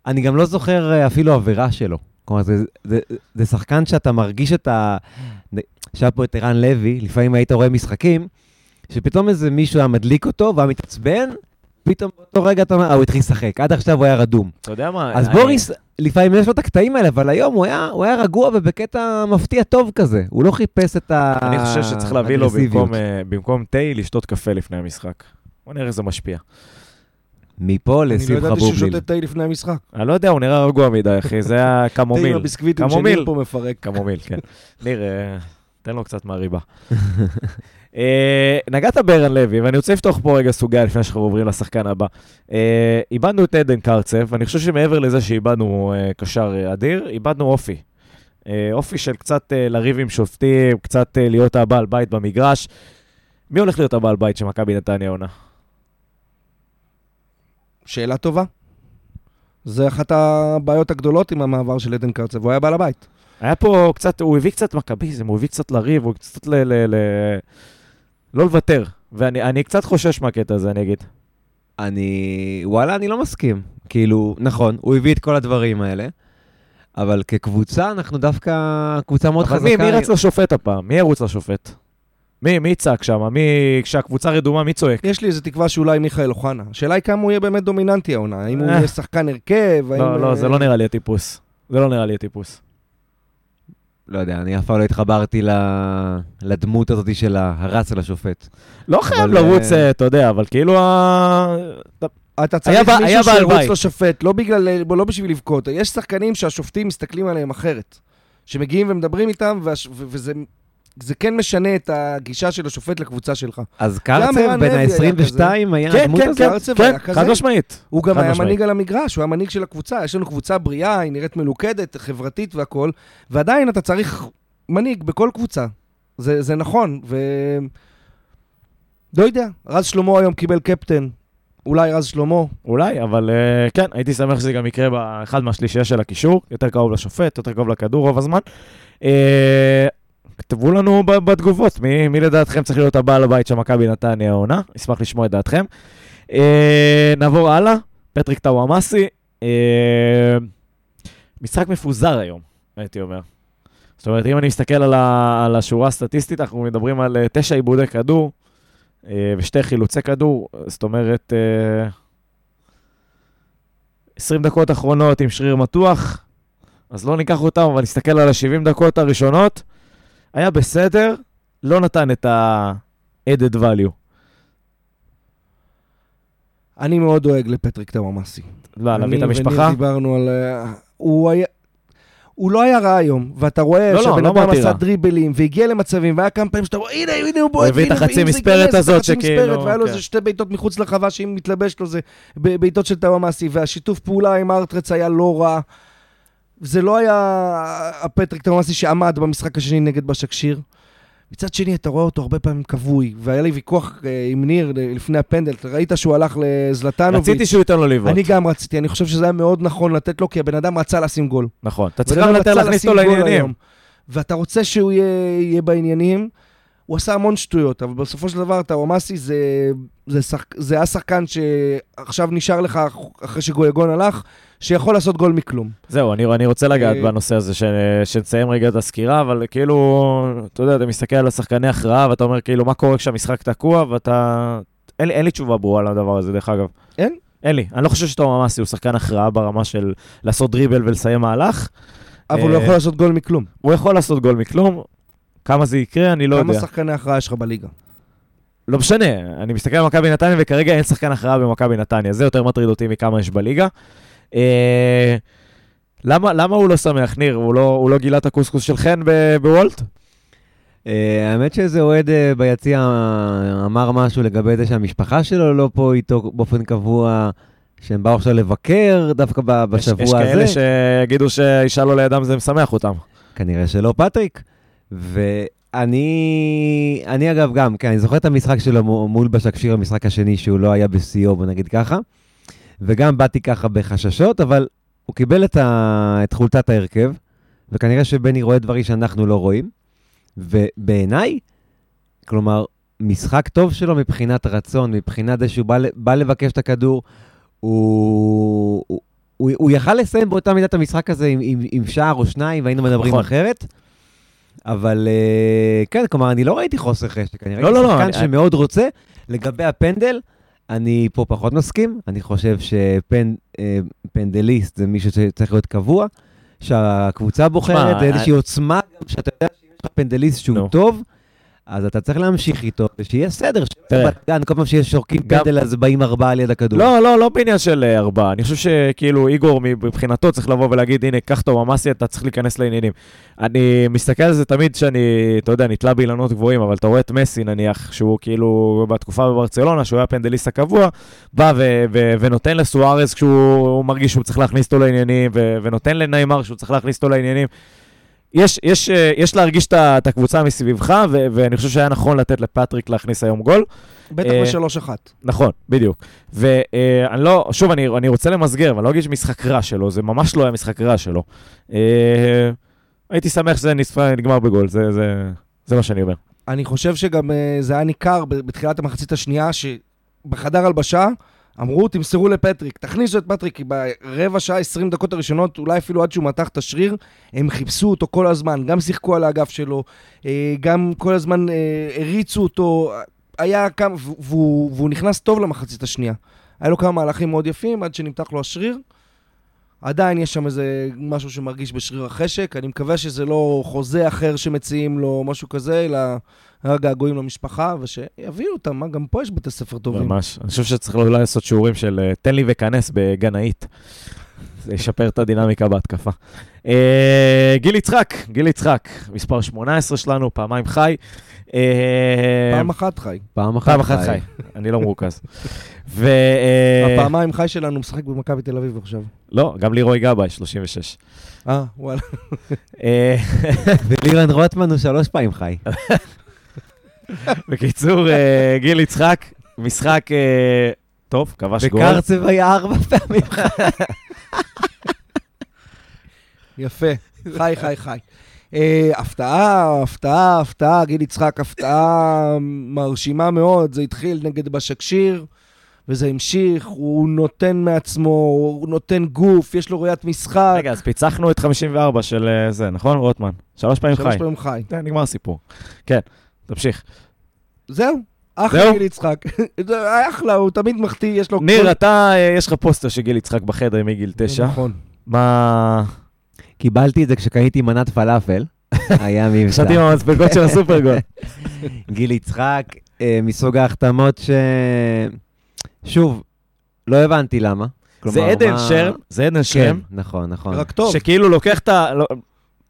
אני גם לא זוכר אה, אפילו עבירה שלו. כלומר, זה, זה, זה שחקן שאתה מרגיש את ה... שהיה פה את ערן לוי, לפעמים היית רואה משחקים, שפתאום איזה מישהו היה מדליק אותו והיה מתעצבן, פתאום באותו רגע אתה אומר, אה, הוא התחיל לשחק, עד עכשיו הוא היה רדום. אתה יודע מה? אז אני- בוריס, לפעמים יש לו את הקטעים האלה, אבל היום הוא היה, הוא היה רגוע ובקטע מפתיע טוב כזה. הוא לא חיפש את ה... אני חושב שצריך להביא לו האגרסיביות. במקום, אה, במקום תה, לשתות קפה לפני המשחק. בוא נראה איך זה משפיע. מפה אני לא לשמחה ידעתי שהוא בובליל. שותה תה לפני המשחק. אני לא יודע, הוא נראה רגוע מדי, אחי, זה היה תה עם קמומיל. הביסקוויטים קמומיל. שניר פה מפרק. קמומיל, כן. ניר, אה, תן לו קצת מהריבה. אה, נגעת בערן לוי, ואני רוצה לפתוח פה רגע סוגיה לפני שאנחנו עוברים לשחקן הבא. אה, איבדנו את עדן קרצב, ואני חושב שמעבר לזה שאיבדנו אה, קשר אדיר, איבדנו אופי. אופי של קצת לריב עם שופטים, קצת להיות הבעל בית במגרש. מי הולך להיות הבעל בית של מכבי נתניה עונה? שאלה טובה. זה אחת הבעיות הגדולות עם המעבר של עדן קרצב, הוא היה בעל הבית. היה פה קצת, הוא הביא קצת מכביזם, הוא הביא קצת לריב, הוא קצת ל... ל, ל לא לוותר. ואני אני קצת חושש מהקטע הזה, אני אגיד. אני, וואלה, אני לא מסכים. כאילו, נכון, הוא הביא את כל הדברים האלה, אבל כקבוצה, אנחנו דווקא קבוצה מאוד אבל חזקה. מי, מי רץ לשופט הפעם? מי ירוץ לשופט? מי, מי יצעק שם? מי, כשהקבוצה רדומה, מי צועק? יש לי איזו תקווה שאולי מיכאל אוחנה. השאלה היא כמה הוא יהיה באמת דומיננטי העונה. האם הוא אה. יהיה שחקן הרכב, האם... לא, לא, אה, זה לא נראה לי הטיפוס. זה לא נראה לי הטיפוס. לא יודע, אני אף פעם לא התחברתי ל- לדמות הזאת של הרץ על השופט. לא חייב אבל, לרוץ, אה, אה, אתה יודע, אבל כאילו ה... אתה צריך מישהו שירוץ. לשופט, לא בגלל, לא בשביל לבכות. יש שחקנים שהשופטים מסתכלים עליהם אחרת. שמגיעים ומדברים איתם, וזה זה כן משנה את הגישה של השופט לקבוצה שלך. אז קרצב, היה ה-22, היה כן, הדמות כן, הזאת? כן, קרצב כן, היה כזה. חד משמעית. הוא גם היה. מנהיג על המגרש, הוא היה מנהיג של הקבוצה. יש לנו קבוצה בריאה, היא נראית מלוכדת, חברתית והכול, ועדיין אתה צריך מנהיג בכל קבוצה. זה, זה נכון, ו... לא יודע, רז שלמה היום קיבל קפטן. אולי רז שלמה. אולי, אבל אה, כן, הייתי שמח שזה גם יקרה באחד מהשלישייה של הקישור, יותר קרוב לשופט, יותר קרוב לכדור רוב הזמן. אה, כתבו לנו בתגובות, מי, מי לדעתכם צריך להיות הבעל הבית של מכבי נתניה העונה, אשמח לשמוע את דעתכם. אה, נעבור הלאה, פטריק טוואמאסי, אה, משחק מפוזר היום, הייתי אומר. זאת אומרת, אם אני מסתכל על, ה, על השורה הסטטיסטית, אנחנו מדברים על אה, תשע עיבודי כדור אה, ושתי חילוצי כדור, זאת אומרת, אה, 20 דקות אחרונות עם שריר מתוח, אז לא ניקח אותם, אבל נסתכל על ה-70 דקות הראשונות, היה בסדר, לא נתן את ה-added value. אני מאוד דואג לפטריק טוואמאסי. לא, להביא את אני המשפחה. וניר דיברנו על... אה, הוא היה... הוא לא היה רע היום, ואתה רואה לא, לא, שהבן לא אדם אמרתי עשה. דריבלים, והגיע למצבים, והיה כמה פעמים שאתה רואה, הנה, הנה הוא בועט, הביא את והנה, החצי מספרת הזאת שכאילו, והיה לו כן. איזה שתי בעיטות מחוץ לרחבה, שאם מתלבש לו זה בעיטות של טוואמאסי, והשיתוף פעולה עם ארטרץ היה לא רע. זה לא היה הפטריק טוואמאסי שעמד במשחק השני נגד בשקשיר. מצד שני, אתה רואה אותו הרבה פעמים כבוי, והיה לי ויכוח אה, עם ניר אה, לפני הפנדל, אתה ראית שהוא הלך לזלטנוביץ'. רציתי שהוא ייתן לו לבעוט. אני גם רציתי, אני חושב שזה היה מאוד נכון לתת לו, כי הבן אדם רצה לשים גול. נכון. אתה צריך גם לתת להכניס אותו לעניינים. היום. ואתה רוצה שהוא יהיה, יהיה בעניינים. הוא עשה המון שטויות, אבל בסופו של דבר, טאומאסי זה, זה, שח, זה היה שחקן שעכשיו נשאר לך, אחרי שגויגון הלך, שיכול לעשות גול מכלום. זהו, אני, אני רוצה לגעת אה, בנושא הזה, ש, שנסיים רגע את הסקירה, אבל כאילו, אתה יודע, אתה מסתכל על השחקני הכרעה, ואתה אומר, כאילו, מה קורה כשהמשחק תקוע, ואתה... אין, אין לי תשובה ברורה לדבר הזה, דרך אגב. אין? אין לי. אני לא חושב שתום ממאסי הוא שחקן הכרעה ברמה של לעשות דריבל ולסיים מהלך. אבל הוא לא יכול לעשות גול מכלום. הוא יכול לעשות גול מכלום. כמה זה יקרה, אני לא כמה יודע. שחקני הכרעה יש לך בליגה? לא משנה, אני מסתכל על מכבי נתניה, וכרגע אין שחקן הכרעה במכבי נתניה. זה יותר מטריד אותי מכמה יש בליגה. אה, למה, למה הוא לא שמח, ניר? הוא לא, הוא לא גילה את הקוסקוס של חן ב- בוולט? אה, האמת שאיזה אוהד אה, ביציע אמר משהו לגבי זה שהמשפחה שלו לא פה איתו באופן קבוע, שהם באו עכשיו לבקר דווקא ב- יש, בשבוע יש הזה. כאלה שיגידו שאישה לא לידם זה משמח אותם. כנראה שלא פטריק. ואני, אני אגב גם, כן, אני זוכר את המשחק שלו מו- מול בשקשיר, המשחק השני שהוא לא היה בשיאו, בוא נגיד ככה. וגם באתי ככה בחששות, אבל הוא קיבל את, ה... את חולטת ההרכב, וכנראה שבני רואה דברים שאנחנו לא רואים. ובעיניי, כלומר, משחק טוב שלו מבחינת רצון, מבחינת זה שהוא בא, בא לבקש את הכדור, הוא, הוא, הוא, הוא יכל לסיים באותה מידת המשחק הזה עם, עם, עם שער או שניים, והיינו מדברים נכון. אחרת. אבל אה, כן, כלומר, אני לא ראיתי חוסר חשק, אני לא, ראיתי לא, לא, שחקן שמאוד רוצה. לגבי הפנדל, אני פה פחות מסכים, אני חושב שפנדליסט זה מישהו שצריך להיות קבוע, שהקבוצה בוחרת, זה איזושהי אני- עוצמה, שאתה יודע שיש לך פנדליסט שהוא. טוב, אז אתה צריך להמשיך איתו, ושיהיה סדר. שבלגן, כל פעם שיש שורקים פנדל אז באים ארבעה על יד הכדור. לא, לא, לא בעניין של אה, ארבעה. אני חושב שכאילו איגור מבחינתו צריך לבוא ולהגיד, הנה, קח את הממסי, אתה צריך להיכנס לעניינים. אני מסתכל על זה תמיד שאני, אתה יודע, נתלה באילנות גבוהים, אבל אתה רואה את מסי נניח, שהוא כאילו בתקופה בברצלונה, שהוא היה הפנדליסט הקבוע, בא ו- ו- ונותן לסוארז כשהוא מרגיש שהוא צריך להכניס אותו לעניינים, ו- ונותן לניימר שהוא צריך להכניס אותו לעניינים. יש, יש, אה, יש להרגיש את הקבוצה מסביבך, ו- ואני חושב שהיה נכון לתת לפטריק להכניס היום גול. בטח אה, בשלוש אחת. נכון, בדיוק. ואני לא, שוב, אני, אני רוצה למסגר, אבל לא אגיד שמשחק רע שלו, זה ממש לא היה משחק רע שלו. אה, הייתי שמח שזה נגמר בגול, זה, זה, זה מה שאני אומר. אני חושב שגם אה, זה היה ניכר בתחילת המחצית השנייה, שבחדר הלבשה אמרו, תמסרו לפטריק, תכניסו את פטריק, כי ברבע שעה, 20 דקות הראשונות, אולי אפילו עד שהוא מתח את השריר, הם חיפשו אותו כל הזמן, גם שיחקו על האגף שלו, אה, גם כל הזמן אה, הריצו אותו, היה כמה, והוא- והוא, נכנס טוב למחצית השנייה. היה לו כמה מהלכים מאוד יפים עד שנמתח לו השריר. עדיין יש שם איזה משהו שמרגיש בשריר החשק, אני מקווה שזה לא חוזה אחר שמציעים לו, משהו כזה, אלא רק געגועים למשפחה, ושיביאו אותם, מה, גם פה יש בתי ספר טובים. ממש. אני חושב שצריך אולי לעשות שיעורים של אה, תן לי וכנס בגנאית. זה ישפר את הדינמיקה בהתקפה. אה, גיל יצחק, גיל יצחק, מספר 18 שלנו, פעמיים חי. אה, פעם אחת חי. פעם אחת פעם אחת חי, אני לא מרוכז. ו... אה, הפעמיים חי שלנו משחק במכבי תל אביב עכשיו. לא, גם לירוי גבאי, 36. אה, וואלה. אה, ולירן רוטמן הוא שלוש פעמים חי. בקיצור, אה, גיל יצחק, משחק אה, טוב, כבש גול. וקרצב היה ארבע פעמים חי. יפה. חי, חי, חי. הפתעה, הפתעה, הפתעה, גיל יצחק, הפתעה מרשימה מאוד. זה התחיל נגד בשקשיר, וזה המשיך, הוא נותן מעצמו, הוא נותן גוף, יש לו ראיית משחק. רגע, אז פיצחנו את 54 של אה, זה, נכון, רוטמן? שלוש פעמים שלוש חי. פעמים חי. זה, נגמר הסיפור. כן, תמשיך. זהו, אחלה זהו? גיל יצחק. זה אחלה, הוא תמיד מחטיא, יש לו... ניר, כל- אתה, אה, יש לך פוסטר של גיל יצחק בחדר מגיל תשע. נכון. מה... קיבלתי את זה כשקניתי מנת פלאפל. היה מבצע. חשבתי עם המספקות של הסופרגול. גיל יצחק, אה, מסוג ההחתמות ש... שוב, לא הבנתי למה. זה עדן מה- שרם, זה עדן כן, שרם, נכון, נכון. רק טוב. שכאילו לוקח את ה... לא-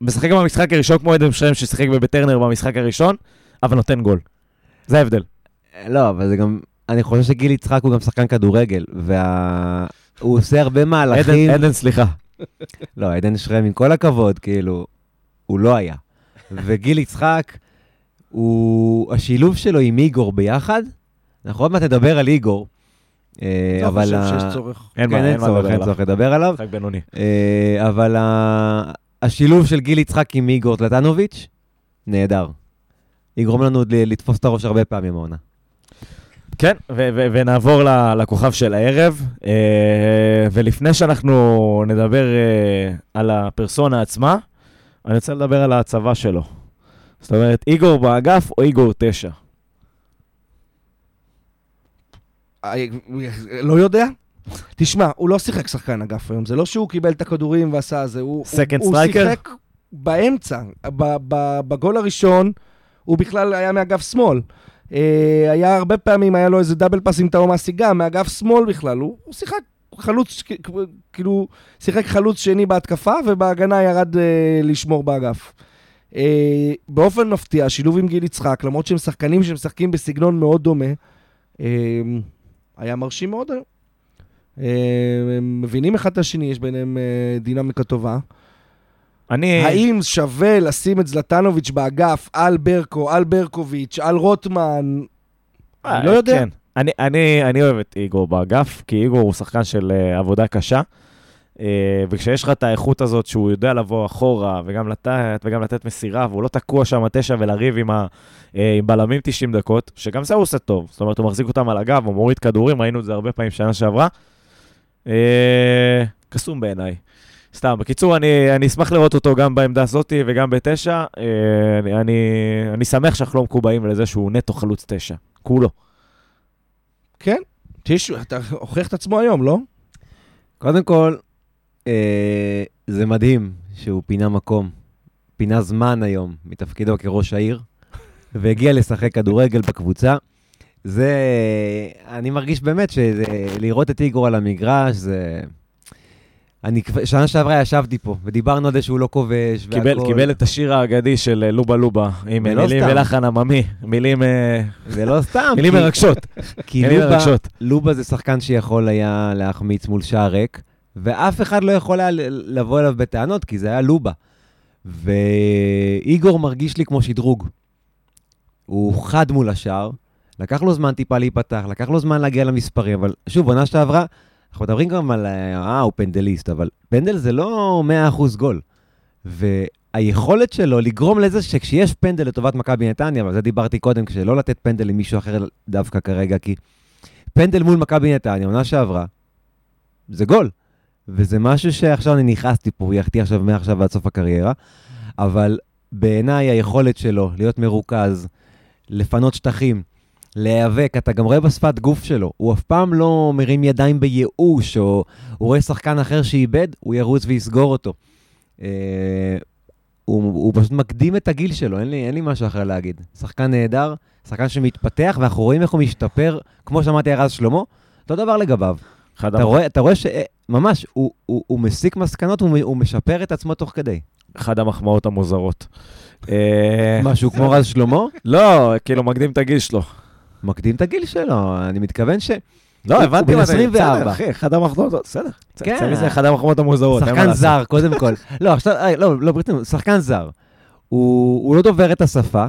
משחק במשחק הראשון כמו עדן שרם ששיחק בבטרנר במשחק הראשון, אבל נותן גול. זה ההבדל. לא, אבל זה גם... אני חושב שגיל יצחק הוא גם שחקן כדורגל, וה... הוא עושה הרבה מהלכים. עדן, עדן, סליחה. לא, עדן שרם, עם כל הכבוד, כאילו, הוא לא היה. וגיל יצחק, הוא... השילוב שלו עם איגור ביחד, אנחנו עוד מעט נדבר על איגור, אה, לא אבל... חושב ה- שיש צורך. אין כן, צורך, לדבר אין עליו. צורך לדבר עליו. משחק בינוני. אה, אבל השילוב של גיל יצחק עם איגור טלטנוביץ', נהדר. יגרום לנו לתפוס את הראש הרבה פעמים העונה. כן, ו- ו- ונעבור לכוכב של הערב. אה, ולפני שאנחנו נדבר אה, על הפרסונה עצמה, אני רוצה לדבר על ההצבה שלו. זאת אומרת, איגור באגף או איגור תשע? אה, לא יודע. תשמע, הוא לא שיחק שחקן אגף היום, זה לא שהוא קיבל את הכדורים ועשה זה, הוא, Second הוא, הוא? שיחק באמצע. ב, ב, בגול הראשון, הוא בכלל היה מאגף שמאל. אה, היה הרבה פעמים, היה לו איזה דאבל פאס עם תאומאסי גם, מאגף שמאל בכלל. הוא, הוא שיחק חלוץ, כאילו, שיחק חלוץ שני בהתקפה, ובהגנה ירד אה, לשמור באגף. אה, באופן מפתיע, שילוב עם גיל יצחק, למרות שהם שחקנים שמשחקים בסגנון מאוד דומה, אה, היה מרשים מאוד היום. אה, הם מבינים אחד את השני, יש ביניהם אה, דינמיקה טובה. אני... האם שווה לשים את זלטנוביץ' באגף על ברקו, על ברקוביץ', על רוטמן? אה, אני לא יודע. כן. אני, אני, אני אוהב את איגור באגף, כי איגור הוא שחקן של uh, עבודה קשה, וכשיש לך את האיכות הזאת שהוא יודע לבוא אחורה וגם לתת, וגם לתת מסירה, והוא לא תקוע שם תשע ולריב עם, ה, uh, עם בלמים 90 דקות, שגם זה הוא עושה טוב. זאת אומרת, הוא מחזיק אותם על הגב, הוא מוריד כדורים, ראינו את זה הרבה פעמים שנה שעברה. Uh, קסום בעיניי. סתם, בקיצור, אני, אני אשמח לראות אותו גם בעמדה הזאת וגם בתשע. Uh, אני, אני, אני שמח שאנחנו לא מקובעים לזה שהוא נטו חלוץ תשע. כולו. כן, טישו, אתה הוכיח את עצמו היום, לא? קודם כל, אה, זה מדהים שהוא פינה מקום, פינה זמן היום מתפקידו כראש העיר, והגיע לשחק כדורגל בקבוצה. זה, אני מרגיש באמת שלראות את איגור על המגרש, זה... אני, שנה שעברה ישבתי פה, ודיברנו על זה שהוא לא כובש, קיבל, קיבל את השיר האגדי של אה, לובה לובה, עם ולא מילים. ולחן עממי, מילים, אה, זה לא סתם. מילים מרגשות. כי לובה. לובה זה שחקן שיכול היה להחמיץ מול שער ריק, ואף אחד לא יכול היה לבוא אליו בטענות, כי זה היה לובה. ואיגור מרגיש לי כמו שדרוג. הוא חד מול השער, לקח לו זמן טיפה להיפתח, לקח לו זמן להגיע למספרים, אבל שוב, עונה שעברה, אנחנו מדברים גם על, אה, הוא פנדליסט, אבל פנדל זה לא 100% גול. והיכולת שלו לגרום לזה שכשיש פנדל לטובת מכבי נתניה, ועל זה דיברתי קודם, כשלא לתת פנדל למישהו אחר דווקא כרגע, כי פנדל מול מכבי נתניה, עונה שעברה, זה גול. וזה משהו שעכשיו אני נכנסתי פה, יחטיא עכשיו מעכשיו ועד סוף הקריירה, אבל בעיניי היכולת שלו להיות מרוכז, לפנות שטחים, להיאבק, אתה גם רואה בשפת גוף שלו, הוא אף פעם לא מרים ידיים בייאוש, או הוא רואה שחקן אחר שאיבד, הוא ירוץ ויסגור אותו. אה, הוא, הוא פשוט מקדים את הגיל שלו, אין לי, אין לי משהו אחר להגיד. שחקן נהדר, שחקן שמתפתח, ואנחנו רואים איך הוא משתפר, כמו שאמרתי על רז שלמה, אותו דבר לגביו. אתה רואה, אתה רואה שממש, הוא, הוא, הוא מסיק מסקנות, הוא, הוא משפר את עצמו תוך כדי. אחד המחמאות המוזרות. אה, משהו כמו רז שלמה, לא, כאילו, מקדים את הגיל שלו. מקדים את הגיל שלו, אני מתכוון ש... לא, הבנתי מה. 24. בסדר, אחי, אחד המחמאות, בסדר. כן. מזה אחד המחמאות המוזרות. שחקן. זר, קודם כל. לא, עכשיו, אה, לא, לא, ברצינות, שחקן זר. הוא לא דובר את השפה,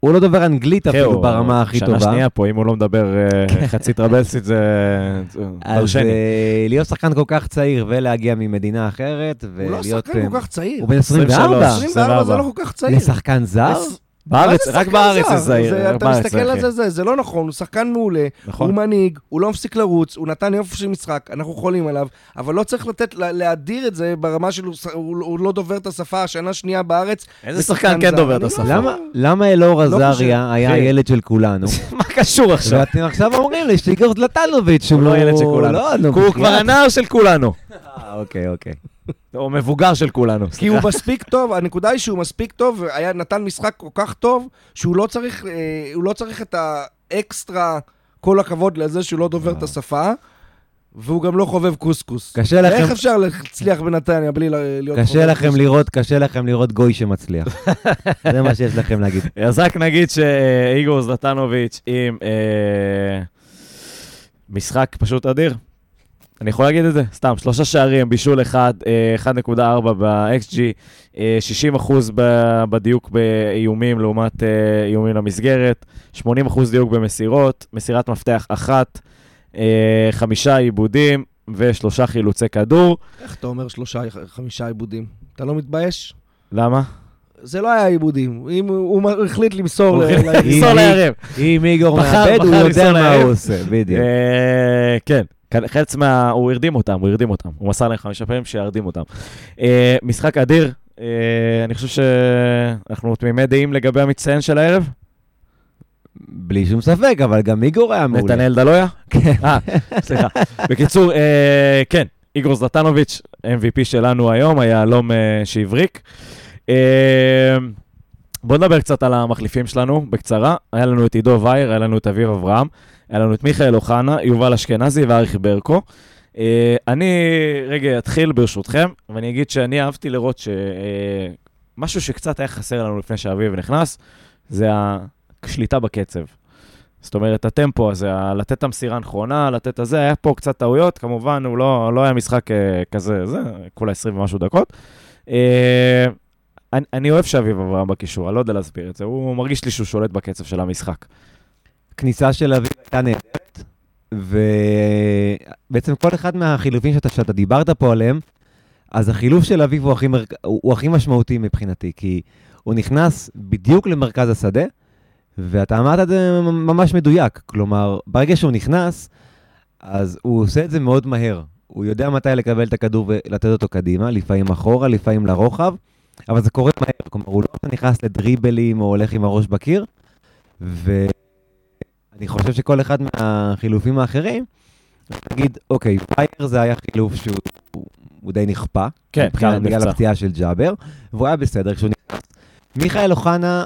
הוא לא דובר אנגלית אחי, אפילו הוא ברמה הכי טובה. שנה שנייה פה, אם הוא לא מדבר אה, חצי טרבלסית, זה זה אז דרשני. אה, להיות שחקן כל כך צעיר ולהגיע ממדינה אחרת, הוא לא ולהיות... שחקן אה, כל כך צעיר. הוא בן 24? 23. 24 זה לא כל כך צעיר. לשחקן זר? בארץ, רק בארץ? זה זעיר. זה- רק אתה מסתכל על אחי. זה, זה, זה לא נכון, הוא שחקן מעולה, נכון. הוא מנהיג, הוא לא מפסיק לרוץ, הוא נתן יופי של משחק, אנחנו חולים עליו, אבל לא צריך לתת, לה- להדיר את זה ברמה של הוא לא דובר את השפה, השנה שנייה בארץ. איזה זה שחקן כן. דובר את לא- השפה? למה- למה אלאור לא עזריה היה אחי. הילד של כולנו? מה קשור עכשיו? ואתם עכשיו אומרים לי שאיגור זלטנוביץ' הוא לא ילד של כולנו. לא, נו, הוא כבר. הנער של כולנו. אה, אוקיי, אוקיי. או מבוגר של כולנו. כי הוא מספיק טוב, הנקודה היא שהוא מספיק טוב, והיה נתן משחק כל כך טוב, שהוא לא צריך, אה, הוא לא צריך את האקסטרה, כל הכבוד לזה שהוא לא דובר את השפה, והוא גם לא חובב קוסקוס. קשה לכם- איך אפשר להצליח בנתניה בלי ל- להיות קשה חובב לכם קוסקוס? לראות, קשה לכם לראות גוי שמצליח. זה מה שיש לכם להגיד. אז רק נגיד שאיגור זלטנוביץ' עם אה, משחק פשוט אדיר. אני יכול להגיד את זה? סתם, שלושה שערים, בישול אחד, אה, 1.4 ב-XG, אה, 60 אחוז ב- בדיוק באיומים לעומת אה, איומים למסגרת, 80 אחוז דיוק במסירות, מסירת מפתח אחת, אה, חמישה עיבודים ושלושה חילוצי כדור. איך אתה אומר שלושה, חמישה עיבודים? אתה לא מתבייש? למה? זה לא היה עיבודים. אם הוא החליט למסור ליריב. ליריב. אם איגור מאבד, הוא יודע מה. הוא עושה, בדיוק. אה, כן, חלץ מה... הוא הרדים אותם, הוא הרדים אותם. הוא מסר להם חמישה פעמים שירדים אותם. אה, משחק אדיר, אה, אני חושב שאנחנו תמימי דעים לגבי המצטיין של הערב. בלי שום ספק, אבל גם איגור היה מעולה. נתנאל דלויה? כן. אה, סליחה. בקיצור, כן, איגור זלטנוביץ', MVP שלנו היום, היהלום שהבריק. אה, בואו נדבר קצת על המחליפים שלנו, בקצרה. היה לנו את עידו וייר, היה לנו את אביב אברהם, היה לנו את מיכאל אוחנה, יובל אשכנזי ואריך ברקו. אה, אני רגע אתחיל ברשותכם, ואני אגיד שאני אהבתי לראות שמשהו שקצת היה חסר לנו לפני שאביב נכנס, זה השליטה בקצב. זאת אומרת, הטמפו הזה, לתת את המסירה הנכונה, לתת את הזה, היה פה קצת טעויות, כמובן, הוא לא, לא היה משחק אה, כזה, זה, כולה 20 ומשהו דקות. אה, אני, אני אוהב שאביב אברהם בקישור, אני לא יודע להסביר את זה, הוא מרגיש לי שהוא שולט בקצב של המשחק. כניסה של אביב הייתה נהדרת, ובעצם כל אחד מהחילופים שאתה, שאתה דיברת פה עליהם, אז החילוף של אביב הוא הכי. הוא, הוא הכי משמעותי מבחינתי, כי הוא נכנס בדיוק למרכז השדה, ואתה אמרת את זה ממש מדויק. כלומר, ברגע שהוא נכנס, אז הוא עושה את זה מאוד מהר. הוא יודע מתי לקבל את הכדור ולתת אותו קדימה, לפעמים אחורה, לפעמים לרוחב, אבל זה קורה מהר. כלומר, הוא לא נכנס לדריבלים או הולך עם הראש בקיר, ואני אני חושב שכל אחד מהחילופים האחרים, נגיד, אוקיי, פייר זה היה חילוף שהוא הוא, די נכפה. כן, מבחינת- כן, בגלל. הפציעה של ג'אבר, והוא היה בסדר כשהוא נכנס. מיכאל אוחנה,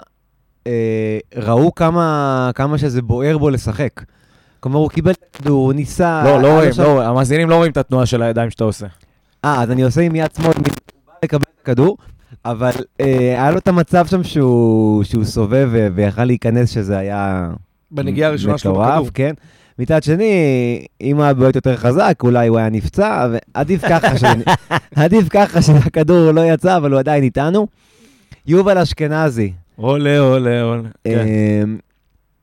אה, ראו כמה, כמה שזה בוער בו לשחק. כלומר, הוא קיבל את הכדור, הוא ניסה... לא, לא רואים, שם- לא המאזינים לא רואים את התנועה של הידיים שאתה עושה. אה, אז אני עושה עם יד שמאל, הוא בא לקבל את הכדור, אבל אה, היה לו את המצב שם שהוא, שהוא סובב ו- ויכל להיכנס, שזה היה... בנגיעה הראשונה שלו בכדור. כן. מצד שני, אם הוא היה בועט יותר חזק, אולי הוא היה נפצע, ועדיף ככה, שזה, עדיף ככה שהכדור לא יצא, אבל הוא עדיין איתנו. יובל אשכנזי, עולה, עולה, עולה. כן. אה,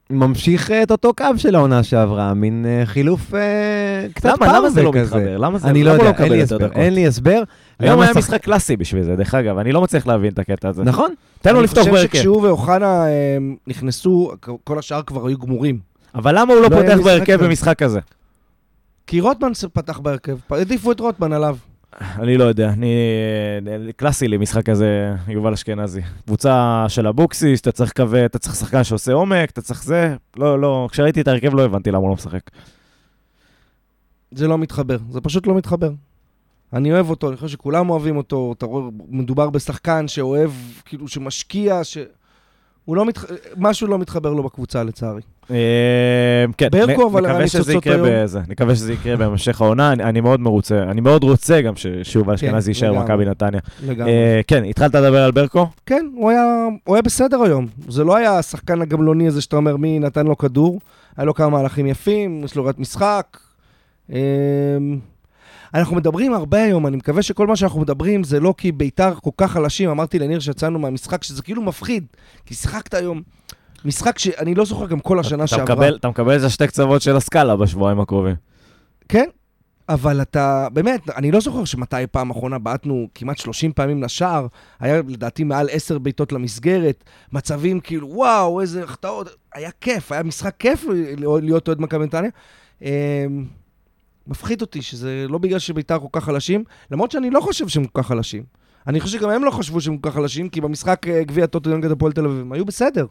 ממשיך את אותו קו של העונה שעברה, מין אה, חילוף אה, קצת למה, למה זה לא פרווה כזה. מתחבר? למה זה אני לא למה הוא יודע, אין מקבל לי יותר הסבר. דקות? אין לי הסבר. היום היה שחק- משחק קלאסי בשביל זה, דרך אגב, אני לא מצליח להבין את הקטע הזה. נכון? תן לו לפתוח אני חושב בהרכב. שכשהוא ואוחנה אה, נכנסו, כל השאר כבר היו גמורים. אבל למה הוא לא לא פותח בהרכב. במשחק כזה? כי רוטמן פתח בהרכב, העדיפו את רוטמן עליו. אני לא יודע, אני... קלאסי לי משחק כזה, יובל אשכנזי. קבוצה של אבוקסיס, אתה צריך קווה, אתה צריך שחקן שעושה עומק, אתה צריך זה. לא, לא, כשראיתי את ההרכב לא הבנתי למה הוא לא משחק. זה לא מתחבר, זה פשוט לא מתחבר. אני אוהב אותו, אני חושב שכולם אוהבים אותו, אתה רואה, מדובר בשחקן שאוהב, כאילו, שמשקיע, ש... הוא לא מתח... משהו לא מתחבר לו בקבוצה, לצערי. אה, כן, ברקו, אבל נקווה הניצוצות היום- נקווה שזה יקרה בהמשך העונה, אני- אני מאוד מרוצה, אני מאוד רוצה גם ש- שיובל אשכנזי יישאר כן. במכבי נתניה. לגמרי. אה, כן, התחלת לדבר על ברקו? כן, הוא היה, הוא היה בסדר היום. זה לא היה השחקן הגמלוני הזה שאתה אומר מי נתן לו כדור. היה לו כמה מהלכים יפים, יש לו ראיית משחק. אמ, אנחנו מדברים הרבה היום, אני מקווה שכל מה שאנחנו מדברים זה לא כי ביתר כל כך חלשים. אמרתי לניר שיצאנו מהמשחק שזה כאילו מפחיד, כי שיחקת היום משחק שאני לא זוכר גם כל השנה אתה שעברה. מקבל- אתה מקבל איזה שתי קצוות של הסקאלה בשבועיים הקרובים. כן, אבל אתה, באמת, אני לא זוכר שמתי פעם אחרונה בעטנו כמעט 30 פעמים לשער, היה לדעתי מעל 10 בעיטות למסגרת, מצבים כאילו, וואו, איזה החטאות, היה כיף, היה משחק כיף להיות אוהד מכבי נתניה. מפחיד אותי שזה לא בגלל שביתר כל כך חלשים, למרות שאני לא חושב שהם כל כך חלשים. אני חושב שגם הם לא חשבו שהם כל כך חלשים, כי במשחק אה, גביע טוטו נגד הפועל תל אביב הם היו בסדר.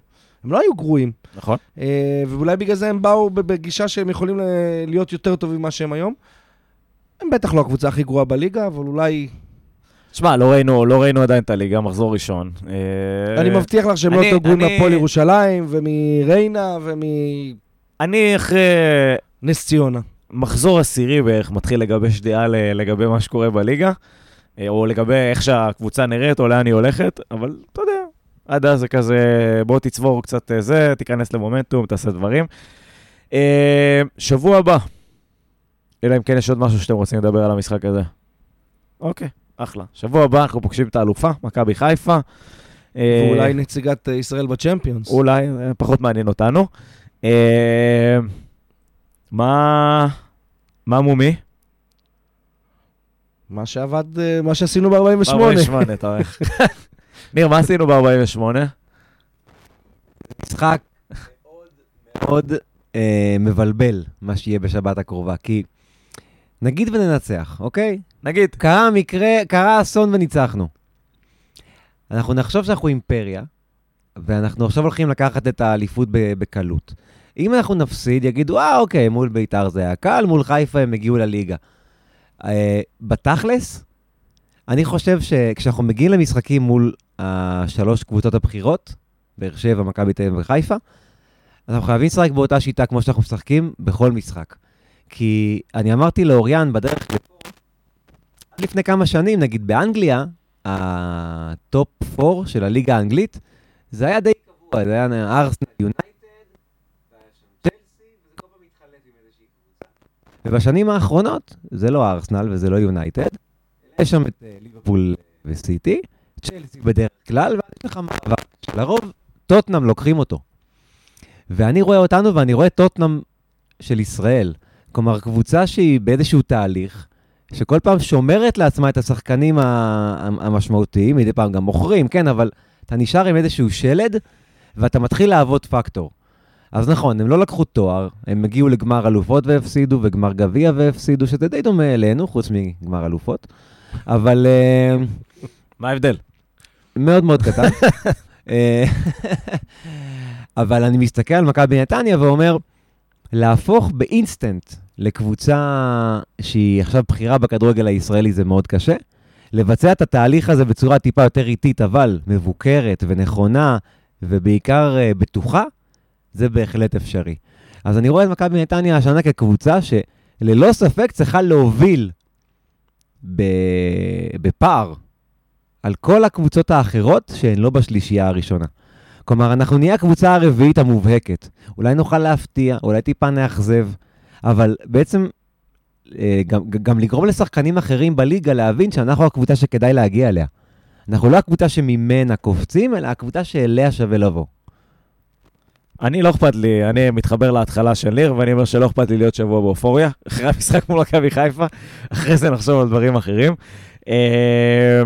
הם לא היו גרועים. נכון? אה, ואולי בגלל זה הם באו בגישה שהם יכולים להיות יותר טובים ממה שהם היום. הם בטח לא הקבוצה הכי גרועה בליגה, אבל אולי... שמע, לא ראינו, לא ראינו עדיין את הליגה, מחזור ראשון. אה, אני מבטיח לך שהם לא אני- מהפועל ירושלים, ומריינה, אני אחרי ומנס ציונה. מחזור עשירי בערך מתחיל לגבש דעה לגבי מה שקורה בליגה, אה, או לגבי איך שהקבוצה נראית, או לאן היא הולכת, אבל אתה יודע, עד אז זה כזה, בוא תצבור קצת אה, זה, תיכנס למומנטום, תעשה דברים. אה, שבוע הבא, אלא אם כן יש עוד משהו שאתם רוצים לדבר על המשחק הזה. אוקיי, אחלה. שבוע הבא אנחנו פוגשים את האלופה, מכבי חיפה. ואולי נציגת ישראל בצ'מפיונס. אולי, פחות מעניין אותנו. מה... מה מומי? מה שעבד, אה, מה שעשינו ב-48. 48, אתה רואה. ניר, מה עשינו ב-48? משחק מאוד אה, מבלבל, מה שיהיה בשבת הקרובה. כי נגיד וננצח, אוקיי? נגיד, קרה מקרה, קרה אסון וניצחנו. אנחנו נחשוב שאנחנו אימפריה, ואנחנו עכשיו הולכים לקחת את האליפות בקלות. אם אנחנו נפסיד, יגידו, אה, אוקיי, מול ביתר זה היה קל, מול חיפה הם הגיעו לליגה. אה, בתכלס, אני חושב שכשאנחנו מגיעים למשחקים מול השלוש קבוצות הבכירות, באר שבע, מכבי תל אביב וחיפה, אנחנו חייבים לשחק באותה שיטה כמו שאנחנו משחקים בכל משחק. כי אני אמרתי לאוריאן בדרך לפה, עד לפני כמה שנים, נגיד באנגליה, ה top 4 של הליגה האנגלית, זה היה די קבוע, זה היה ארסנל יונייטד, והיה שם צ'לסי, וזה כל פעם מתחלף עם איזושהי קבוצה. ובשנים האחרונות, זה לא ארסנל וזה לא יונייטד, יש שם את אה, ליברפול וסיטי, צ'לסי בדרך כלל, ואז יש לך מאבק, שלרוב טוטנאם לוקחים אותו. ואני רואה אותנו ואני רואה טוטנאם של ישראל. כלומר, קבוצה שהיא באיזשהו תהליך, שכל פעם שומרת לעצמה את השחקנים המשמעותיים, מדי פעם גם מוכרים, כן, אבל אתה נשאר עם איזשהו שלד, ואתה מתחיל לעבוד פקטור. אז נכון, הם לא לקחו תואר, הם הגיעו לגמר אלופות והפסידו, וגמר גביע והפסידו, שזה די דומה אלינו, חוץ מגמר אלופות. אבל אה, מה ההבדל? מאוד מאוד קטן. אה, אבל אני מסתכל על מכבי נתניה ואומר, להפוך באינסטנט לקבוצה שהיא עכשיו בכירה בכדורגל הישראלי זה מאוד קשה. לבצע את התהליך הזה בצורה טיפה יותר איטית, אבל מבוקרת ונכונה, ובעיקר uh, בטוחה, זה בהחלט אפשרי. אז אני רואה את מכבי נתניה השנה כקבוצה שללא ספק צריכה להוביל בפער על כל הקבוצות האחרות שהן לא בשלישייה הראשונה. כלומר, אנחנו נהיה הקבוצה הרביעית המובהקת. אולי נוכל להפתיע, אולי טיפה נאכזב, אבל בעצם אה, גם, גם לגרום לשחקנים אחרים בליגה להבין שאנחנו הקבוצה שכדאי להגיע אליה. אנחנו לא הקבוצה שממנה קופצים, אלא הקבוצה שאליה שווה לבוא. אני לא אכפת לי, אני מתחבר להתחלה של ניר, ואני אומר שלא אכפת לי להיות שבוע באופוריה, אחרי המשחק מול מכבי חיפה, אחרי זה נחשוב על דברים אחרים. אה,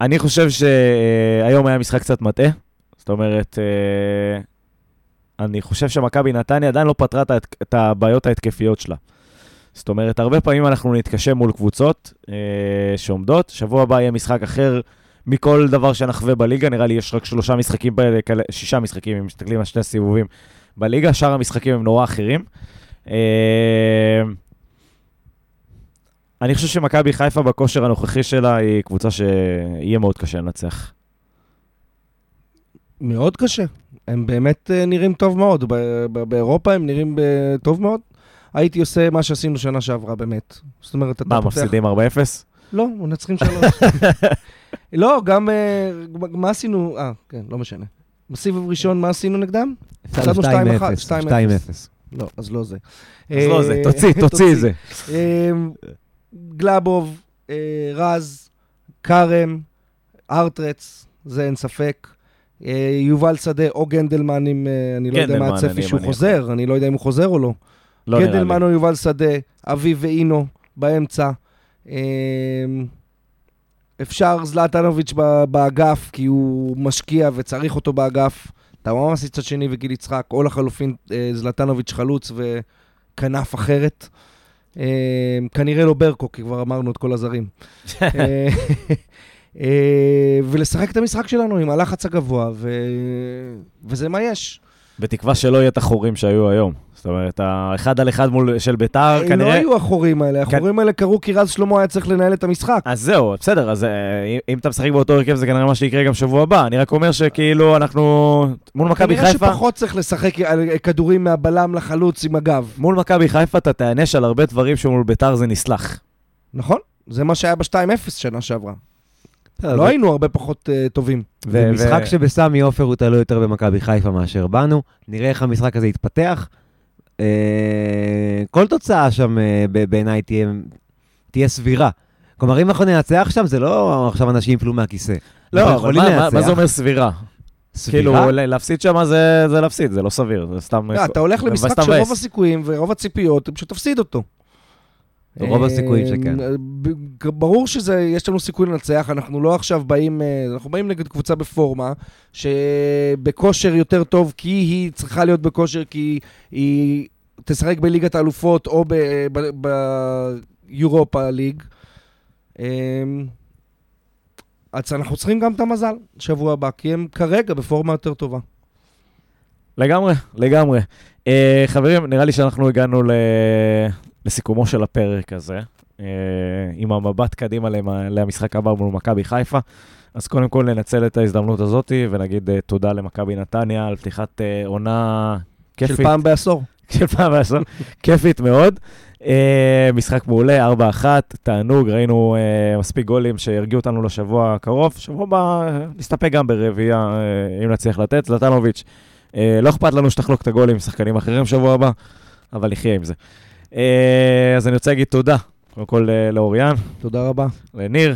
אני חושב שהיום היה משחק קצת מטעה, זאת אומרת, אה, אני חושב שמכבי נתניה עדיין לא פתרה את הבעיות ההתקפיות שלה. זאת אומרת, הרבה פעמים אנחנו נתקשה מול קבוצות אה, שעומדות. שבוע הבא יהיה משחק אחר מכל דבר שנחווה בליגה, נראה לי יש רק שלושה משחקים, שישה משחקים, אם מסתכלים על שני סיבובים בליגה, שאר המשחקים הם נורא אחרים. אה, אני חושב שמכבי חיפה בכושר הנוכחי שלה היא קבוצה שיהיה מאוד קשה לנצח. מאוד קשה. הם באמת אה, נראים טוב מאוד. באירופה הם נראים טוב מאוד. הייתי עושה מה שעשינו שנה שעברה, באמת. זאת אומרת, אתה פותח... מה, מפסידים 4-0? לא, מנצחים 3. לא, גם... אה, מה עשינו? אה, כן, לא משנה. בסיבוב ראשון, מה עשינו נגדם? הפסדנו 2-0. 2-0. לא, אז לא זה. אז לא זה, תוציא, תוציא את זה. גלאבוב, רז, כרם, ארטרץ, זה אין ספק. אה, יובל שדה או גנדלמן, אם אני לא יודע מה הצפי שהוא חוזר, אני לא יודע אם הוא חוזר או לא. לא גנדלמן או יובל שדה, אביב ואינו באמצע. אפשר זלטנוביץ' באגף, כי הוא משקיע וצריך אותו באגף. אתה ממש מצד שני וגיל יצחק, או לחלופין אה, זלטנוביץ' חלוץ וכנף אחרת. אמ, כנראה לא ברקו, כי כבר אמרנו את כל הזרים. אה, אה, ולשחק את המשחק שלנו עם הלחץ הגבוה, ו... וזה מה יש. בתקווה שלא יהיה את החורים שהיו היום. זאת אומרת, האחד על אחד מול של ביתר, כנראה... לא היו החורים האלה, החורים האלה קרו כי רז שלמה היה צריך לנהל את המשחק. אז זהו, בסדר, אז אה, אם אתה משחק באותו הרכב זה כנראה מה שיקרה גם שבוע הבא. אני רק אומר שכאילו אנחנו מול מכבי חיפה... כנראה שפחות צריך לשחק כדורים מהבלם לחלוץ עם הגב. מול מכבי חיפה אתה תענש על הרבה דברים שמול ביתר זה נסלח. נכון, זה מה שהיה ב-2-0 שנה שעברה. לא היינו הרבה פחות טובים. ומשחק שבסמי עופר הוא תלוי יותר במכבי חיפה מאשר בנו. נראה איך המשחק הזה יתפתח. Uh, כל תוצאה שם uh, בעיניי תהיה, תהיה סבירה. כלומר, אם אנחנו ננצח שם, זה לא עכשיו אנשים יפלו מהכיסא. לא, אבל מה, מה זה אומר סבירה? סבירה? כאילו, להפסיד שם זה, זה להפסיד, זה לא סביר, זה סתם... לא, אתה הולך למשחק שרוב הסיכויים ורוב הציפיות, פשוט תפסיד אותו. רוב הסיכויים שכן. אה, ברור שיש לנו סיכוי לנצח, אנחנו לא עכשיו באים, אה, אנחנו באים נגד קבוצה בפורמה, שבכושר יותר טוב, כי היא צריכה להיות בכושר, כי היא תשחק בליגת האלופות או ביורופה ליג. אמ, אז אנחנו צריכים גם את המזל שבוע הבא, כי הם כרגע בפורמה יותר טובה. לגמרי, לגמרי. Uh, חברים, נראה לי שאנחנו הגענו ל... לסיכומו של הפרק הזה, אה, עם המבט קדימה למשחק הבא מול מכבי חיפה. אז קודם כל ננצל את ההזדמנות הזאת ונגיד אה, תודה למכבי נתניה על פתיחת אה, עונה כיפית. של פעם בעשור. של פעם בעשור, כיפית מאוד. משחק מעולה, 4-1, תענוג, ראינו מספיק גולים שהרגיעו אותנו לשבוע הקרוב. שבוע הבא נסתפק גם ברביעייה, אם נצליח לתת. זלטנוביץ', לא אכפת לנו שתחלוק את הגולים עם שחקנים אחרים שבוע הבא, אבל נחיה עם זה. אה, אז אני רוצה להגיד תודה, קודם כל אה, לאוריאן. תודה רבה. לניר.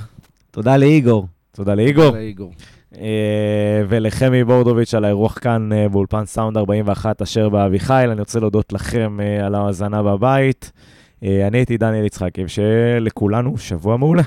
תודה לאיגור. תודה לאיגור. תודה לאיגור. אה, ולחמי בורדוביץ' על האירוח כאן באולפן סאונד 41 אשר באביחיל. אני רוצה להודות לכם על ההאזנה בבית. אני הייתי דניאל יצחקי, ושלכולנו שבוע מעולה.